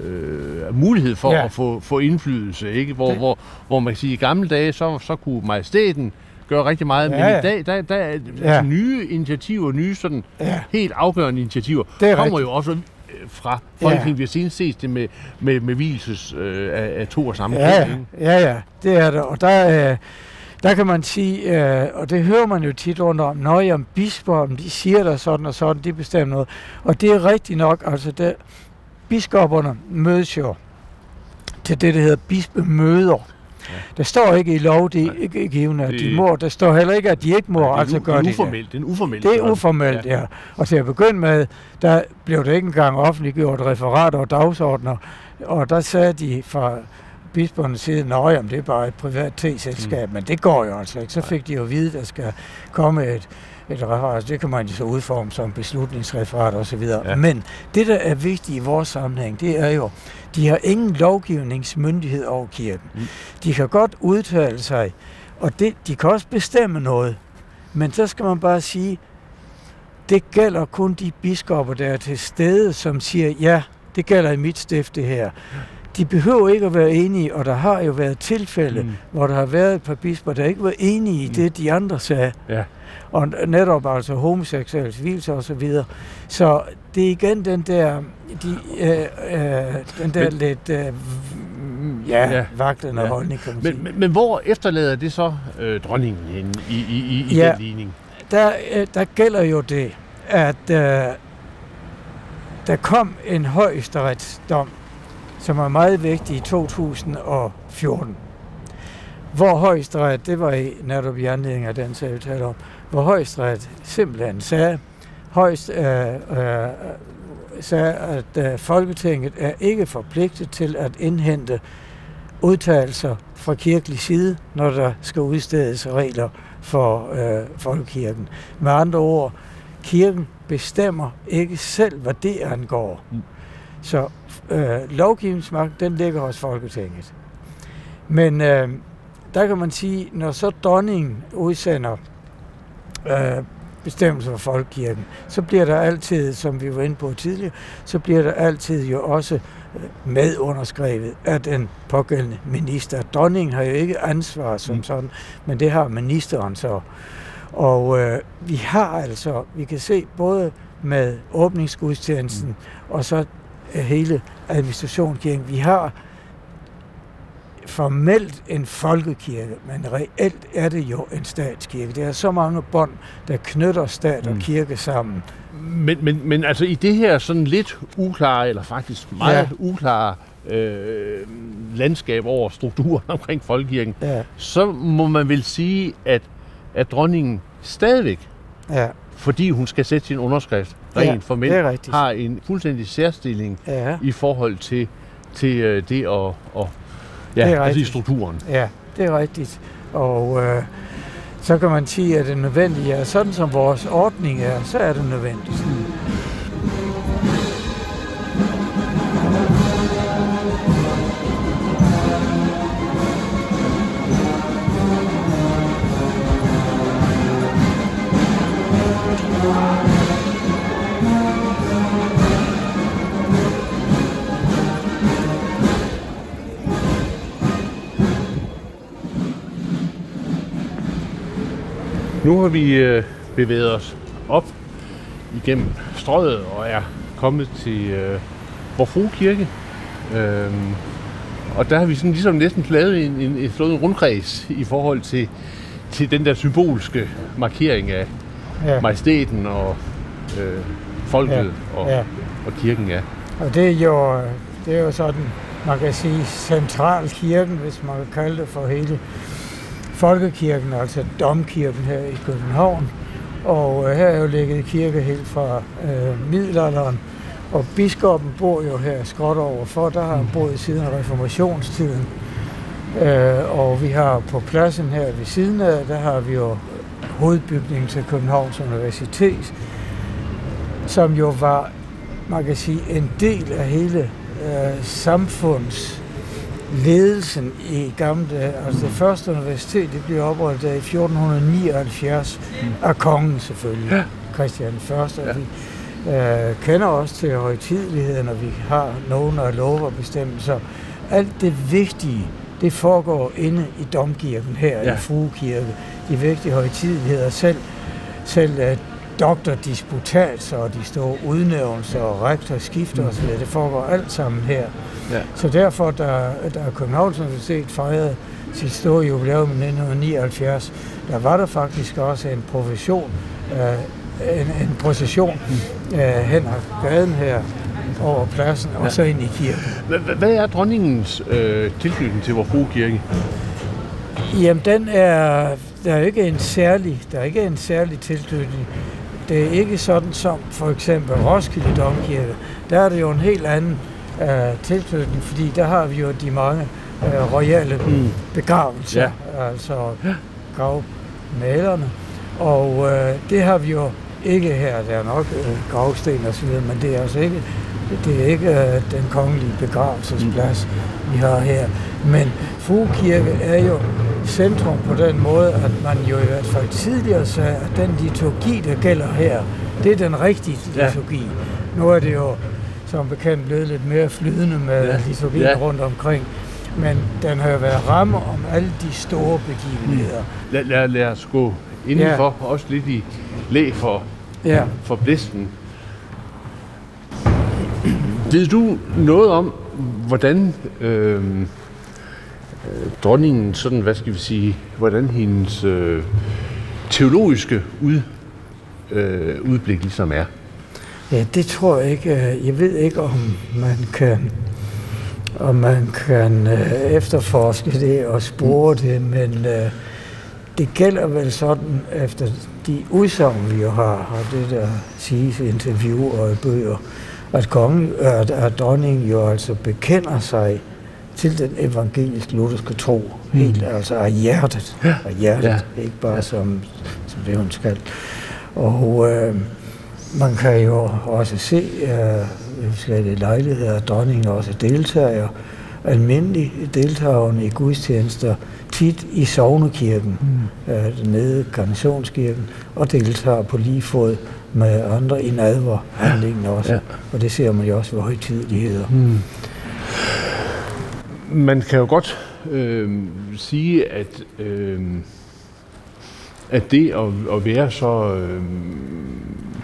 øh, mulighed for ja. at få, få indflydelse. Ikke? Hvor, det. hvor, hvor man kan sige, at i gamle dage, så, så kunne majestæten gør rigtig meget, ja, men i dag, der, der er ja. altså nye initiativer, nye sådan ja. helt afgørende initiativer, det kommer rigtigt. jo også øh, fra Folketinget. Ja. Vi har senest set det med, med, med hvilses øh, af, af to og samme ja, ja, ja, ja, det er det. Og der, øh, der kan man sige, øh, og det hører man jo tit rundt om, når om bisper, de siger der sådan og sådan, de bestemmer noget. Og det er rigtigt nok, altså det, biskopperne mødes jo til det, der hedder bispemøder. Der står ikke i lov, de ikke givende, at de må. Der står heller ikke, at de ikke må, det er altså gøre det. Det, uformelt, det er uformelt. Det er uformelt, ja. ja. Og til at begynde med, der blev det ikke engang offentliggjort referater og dagsordner, og der sagde de fra bispernes side, at det er bare et privat t-selskab, mm. men det går jo altså ikke. Så fik de jo at vide, at der skal komme et, et referat. Det kan man jo så udforme som beslutningsreferat osv. Ja. Men det, der er vigtigt i vores sammenhæng, det er jo, de har ingen lovgivningsmyndighed over kirken. Mm. De kan godt udtale sig, og det, de kan også bestemme noget. Men så skal man bare sige, det gælder kun de biskopper, der er til stede, som siger, ja, det gælder i mit stift det her. De behøver ikke at være enige, og der har jo været tilfælde, mm. hvor der har været et par bisper, der ikke var enige i mm. det, de andre sagde. Ja. Og netop altså homoseksuelle hvilelse og så videre. Så det er igen den der, de, øh, øh, den der men, lidt øh, ja, ja, vaklende ja. holdning, kan man men, sige. Men, men hvor efterlader det så øh, dronningen i, i, i, i ja, den ligning? Der, øh, der gælder jo det, at øh, der kom en højesteretsdom, som er meget vigtig i 2014, hvor højesteret, det var i, netop i anledning af den sag, vi taler om, hvor højesteret simpelthen sagde, højst, øh, øh, sagde, at øh, Folketinget er ikke forpligtet til at indhente udtalelser fra kirkelig side, når der skal udstedes regler for øh, folkekirken. Med andre ord, kirken bestemmer ikke selv, hvad det angår. Mm. Så øh, lovgivningsmagt, den ligger hos Folketinget. Men øh, der kan man sige, når så dronningen udsender øh, bestemmelser for folkekirken, så bliver der altid, som vi var inde på tidligere, så bliver der altid jo også øh, medunderskrevet af den pågældende minister. Dronningen har jo ikke ansvar som mm. sådan, men det har ministeren så. Og øh, vi har altså, vi kan se både med åbningsgudstjenesten mm. og så hele administrationskirken, vi har formelt en folkekirke, men reelt er det jo en statskirke. Det er så mange bånd, der knytter stat og mm. kirke sammen. Men, men, men altså i det her sådan lidt uklare, eller faktisk meget ja. uklare øh, landskab over strukturen omkring folkekirken, ja. så må man vel sige, at, at dronningen stadigvæk, ja. fordi hun skal sætte sin underskrift rent ja, formelt, har en fuldstændig særstilling ja. i forhold til, til øh, det at, at Ja, det er altså i strukturen. Ja, det er rigtigt. Og øh, så kan man sige, at det er nødvendigt. Ja, sådan som vores ordning er, så er det nødvendigt. Mm. Nu har vi øh, bevæget os op igennem strøget og er kommet til øh, Vor Kirke. Øhm, og der har vi sådan ligesom næsten lavet en, en, en, en rundkreds i forhold til, til den der symbolske markering af ja. majestæten og øh, folket ja. Og, ja. og kirken. Ja. Og det er jo, det er jo sådan, man kan sige, central kirken, hvis man kan kalde det for hele folkekirken, altså domkirken her i København. Og øh, her er jo ligget kirke helt fra øh, middelalderen. Og biskoppen bor jo her skråt overfor, der har han boet siden reformationstiden. Øh, og vi har på pladsen her ved siden af, der har vi jo hovedbygningen til Københavns Universitet, som jo var, man kan sige, en del af hele øh, samfunds ledelsen i gamle dage. Altså det første universitet, det blev oprettet i 1479 mm. af kongen selvfølgelig, ja. Christian I. Ja. vi øh, kender også til højtidligheden, og vi har nogle af lov og bestemmelser. Alt det vigtige, det foregår inde i domkirken her ja. i Fruekirke. De vigtige højtidligheder selv, selv uh, doktordisputatser og de store udnævnelser og rektorskifter mm. osv., det foregår alt sammen her. Ja. Så derfor, da, da Københavns Universitet fejrede sit store jubilæum i 1979, der var der faktisk også en profession, øh, en, en procession øh, hen ad gaden her, over pladsen og så ind i kirken. Hvad er dronningens øh, tilknytning til vores kirke? Jamen, den er, der er ikke en særlig, der er ikke en særlig tilknytning. Det er ikke sådan som for eksempel Roskilde Domkirke. Der er det jo en helt anden øh, tilknytning, fordi der har vi jo de mange øh, royale mm. begravelser, ja. altså gravmalerne. Og øh, det har vi jo ikke her. Der er nok øh, gravsten og så videre, men det er altså ikke, det er ikke øh, den kongelige begravelsesplads, mm. vi har her. Men Fugekirke er jo centrum på den måde, at man jo i hvert fald tidligere sagde, at den liturgi, der gælder her, det er den rigtige liturgi. Ja. Nu er det jo som bekendt blevet lidt mere flydende med ja. liturgien ja. rundt omkring. Men den har jo været ramme om alle de store begivenheder. Mm. Lad, lad, lad os gå indenfor, ja. også lidt i læ for, ja. for blisten. Ved du noget om, hvordan øh, dronningen, sådan, hvad skal vi sige, hvordan hendes øh, teologiske ud, øh, udblik ligesom er? Ja, det tror jeg ikke. Jeg ved ikke, om man kan, om man kan øh, efterforske det og spore mm. det, men øh, det gælder vel sådan, efter de udsagn, vi jo har, og det der siges i interview og i bøger, at, kongen, at, at dronningen jo altså bekender sig til den evangelisk lutherske tro, mm. helt altså af hjertet, ja. af hjertet, ja. ikke bare ja. som, som det hun skal. Og øh, man kan jo også se, øh, skal det lejlighed, at dronningen også deltager, almindelig deltagerne i gudstjenester, tit i Sognekirken, mm. øh, nede i Garnisonskirken, og deltager på lige fod med andre i nadverhandlingen også. Ja. Og det ser man jo også ved højtideligheder. Mm. Man kan jo godt øh, sige, at, øh, at det at, at være så, øh,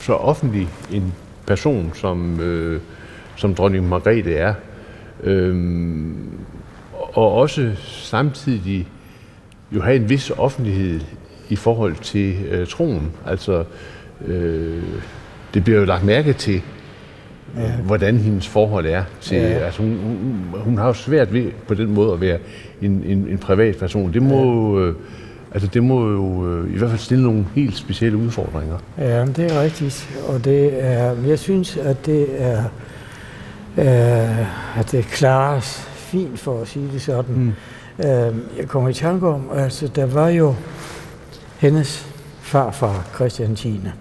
så offentlig en person, som, øh, som dronning Margrethe er, øh, og også samtidig jo have en vis offentlighed i forhold til øh, troen. Altså, øh, det bliver jo lagt mærke til, ja. hvordan hendes forhold er til... Ja. Altså, hun, hun, hun har jo svært ved på den måde at være en, en, en privat person. Det må... Ja. Øh, Altså det må jo øh, i hvert fald stille nogle helt specielle udfordringer. Ja, det er rigtigt. Og det er, jeg synes, at det er, øh, at det klares fint for at sige det sådan. Mm. Øh, jeg kommer i tanke om, altså der var jo hendes farfar, Christian Tine.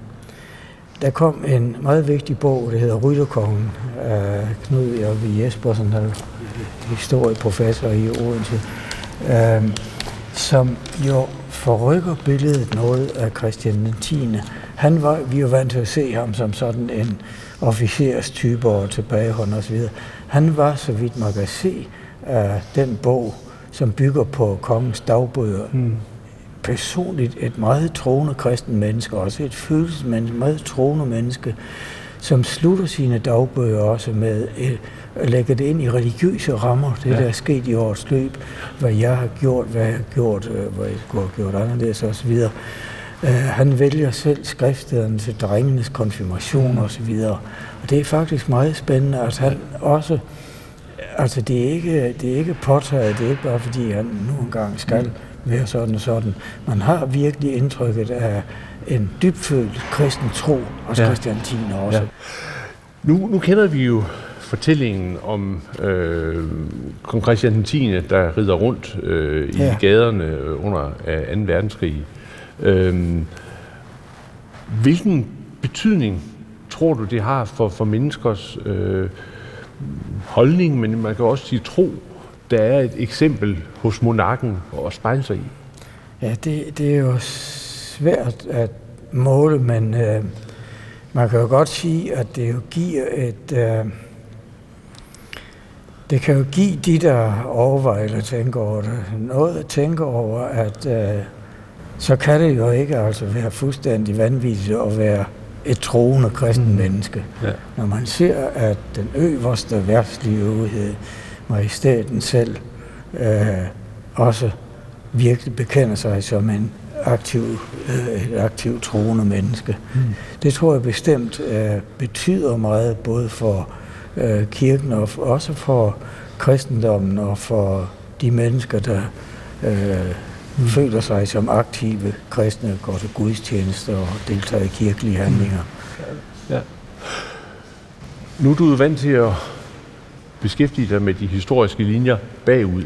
Der kom en meget vigtig bog, der hedder Rytterkongen af Knud Jørgen Jespersen, der er historieprofessor i Odense, øh, som jo forrykker billedet noget af Christian 10. Han var, vi er jo vant til at se ham som sådan en officerstype og tilbagehånd osv. Han var, så vidt man kan se, øh, den bog, som bygger på kongens dagbøger. Mm. Personligt et meget troende kristen menneske, også et følelsesmenneske, meget troende menneske, som slutter sine dagbøger også med at øh, lægge det ind i religiøse rammer, det ja. der er sket i årets løb, hvad jeg har gjort, hvad jeg har gjort, øh, hvad jeg skulle have gjort anderledes osv. Uh, han vælger selv skriftstederne til drengenes konfirmation mm. osv. Og det er faktisk meget spændende, at han også Altså, det er ikke, det er ikke påtaget, det er ikke bare fordi, han nu engang skal mm. Være sådan og sådan. Man har virkelig indtrykket af en dybfølt kristen tro hos ja. Christian Tine også. Ja. Nu, nu kender vi jo fortællingen om øh, kong Christian 10., der rider rundt øh, i ja. gaderne under 2. verdenskrig. Øh, hvilken betydning tror du, det har for, for menneskers øh, holdning, men man kan også sige tro, der er et eksempel hos monarken at spejle sig i. Ja, det, det er jo svært at måle, men øh, man kan jo godt sige, at det jo giver et... Øh, det kan jo give de, der overvejer eller tænker over det, noget at tænke over, at øh, så kan det jo ikke altså være fuldstændig vanvittigt at være et troende kristen menneske. Ja. Når man ser, at den øverste værtslige øvrighed, majestæten selv, øh, også virkelig bekender sig som en aktiv, øh, et aktivt troende menneske. Mm. Det tror jeg bestemt øh, betyder meget, både for øh, kirken, og også for kristendommen og for de mennesker, der øh, mm. føler sig som aktive kristne, går til gudstjenester og deltager i kirkelige handlinger. Ja. Nu er du vant til at beskæftige dig med de historiske linjer bagud.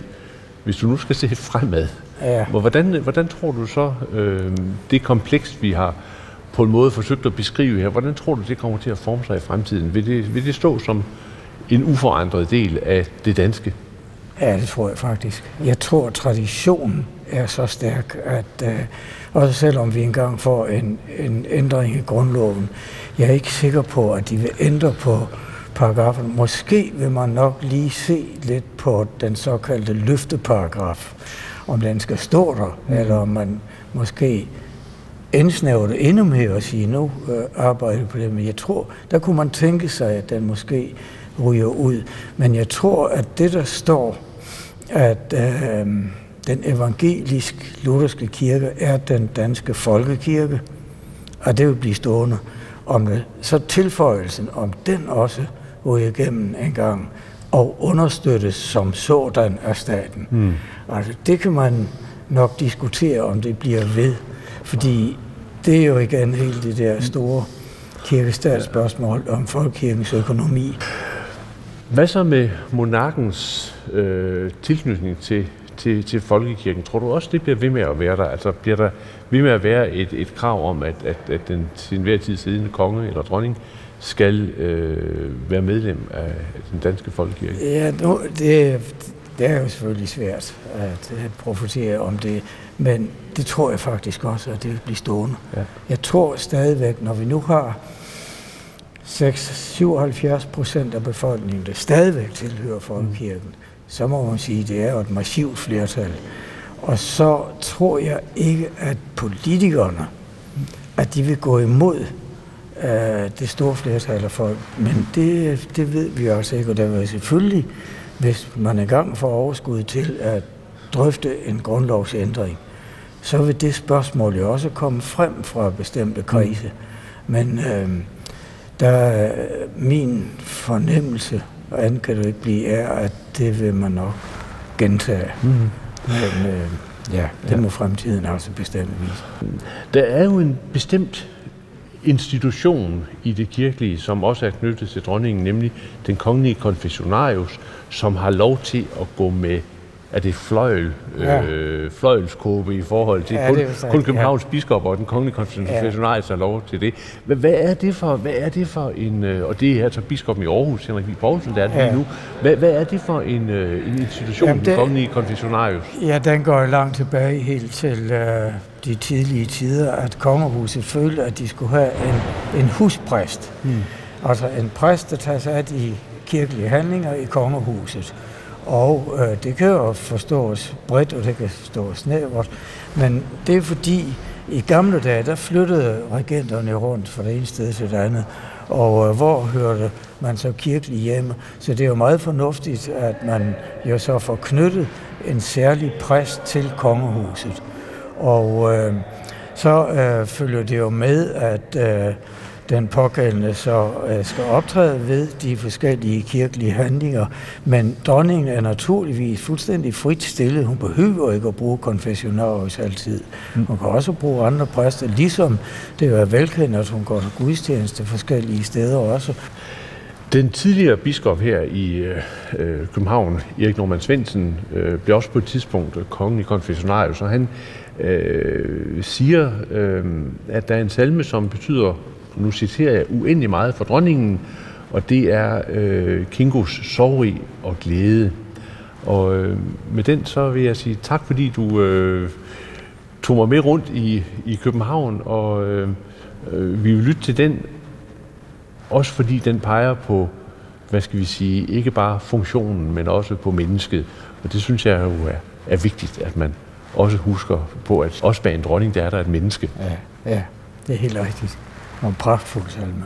Hvis du nu skal se fremad, ja. hvordan, hvordan tror du så, øh, det kompleks, vi har på en måde forsøgt at beskrive her, hvordan tror du, det kommer til at forme sig i fremtiden? Vil det, vil det stå som en uforandret del af det danske? Ja, det tror jeg faktisk. Jeg tror, traditionen er så stærk, at øh, også selvom vi engang får en, en ændring i grundloven, jeg er ikke sikker på, at de vil ændre på paragrafen. Måske vil man nok lige se lidt på den såkaldte løfteparagraf, om den skal stå der, mm. eller om man måske indsnævre det endnu mere og sige, nu øh, arbejder på det, men jeg tror, der kunne man tænke sig, at den måske ryger ud. Men jeg tror, at det, der står, at øh, den evangelisk-lutherske kirke er den danske folkekirke, og det vil blive stående. Om det, så tilføjelsen, om den også ryger igennem en gang, og understøttes som sådan af staten. Mm. Altså, det kan man nok diskutere, om det bliver ved. Fordi det er jo igen hele det der store kirkestatsspørgsmål om folkekirkens økonomi. Hvad så med monarkens øh, tilknytning til, til, til folkekirken? Tror du også, det bliver ved med at være der? Altså bliver der ved med at være et, et krav om, at, at, at den til enhver tid siddende konge eller dronning skal øh, være medlem af den danske folkekirke? Ja, nu, det, det er jo selvfølgelig svært at, at profetere om det, men det tror jeg faktisk også, at det vil blive stående. Ja. Jeg tror stadigvæk, når vi nu har 77 procent af befolkningen, der stadigvæk tilhører folkekirken, mm. så må man sige, at det er jo et massivt flertal. Og så tror jeg ikke, at politikerne, at de vil gå imod uh, det store flertal af folk. Men det, det ved vi også ikke, og der vil selvfølgelig, hvis man engang får overskud til at drøfte en grundlovsændring, så vil det spørgsmål jo også komme frem fra bestemte krise. Men øh, der min fornemmelse, og andet kan det ikke blive, er, at det vil man nok gentage. Mm. Men øh, ja, det ja. må fremtiden altså bestemt vise. Der er jo en bestemt institution i det kirkelige, som også er knyttet til dronningen, nemlig den kongelige konfessionarius, som har lov til at gå med er det fløjl, ja. øh, fløjlskåbe i forhold til ja, kun, kun Københavns ja. biskop og den kongelige konfessionarius har lov til det. Men hvad er det for, hvad er det for en, øh, og det er altså biskoppen i Aarhus, Henrik Vig Poulsen, der er det ja. lige nu. Hvad, hvad er det for en, øh, en institution, Jamen det, den kongelige konfessionarius? Ja, den går langt tilbage helt til øh, de tidlige tider, at kongehuset følte, at de skulle have en, en huspræst. Hmm. Altså en præst, der tager sig af de kirkelige handlinger i kongehuset. Og øh, det kan jo forstås bredt, og det kan forstås snævert. Men det er fordi, i gamle dage, der flyttede regenterne rundt fra det ene sted til det andet. Og øh, hvor hørte man så kirkelig hjemme? Så det er jo meget fornuftigt, at man jo så får knyttet en særlig præst til kongehuset. Og øh, så øh, følger det jo med, at øh, den pågældende så øh, skal optræde ved de forskellige kirkelige handlinger. Men dronningen er naturligvis fuldstændig frit stillet. Hun behøver ikke at bruge konfessionarius altid. Hun kan også bruge andre præster, ligesom det er velkendt, at hun går til gudstjeneste forskellige steder også. Den tidligere biskop her i øh, øh København, Erik Norman Svendsen, øh, blev også på et tidspunkt øh, kongen i konfessionarius, og han øh, siger, øh, at der er en salme, som betyder nu citerer jeg, uendelig meget for dronningen, og det er øh, Kingos sorg og glæde. Og øh, med den så vil jeg sige tak, fordi du øh, tog mig med rundt i, i København, og øh, øh, vi vil lytte til den, også fordi den peger på, hvad skal vi sige, ikke bare funktionen, men også på mennesket. Og det synes jeg jo er, er vigtigt, at man også husker på, at også bag en dronning, der er der et menneske. Ja, ja det er helt rigtigt og en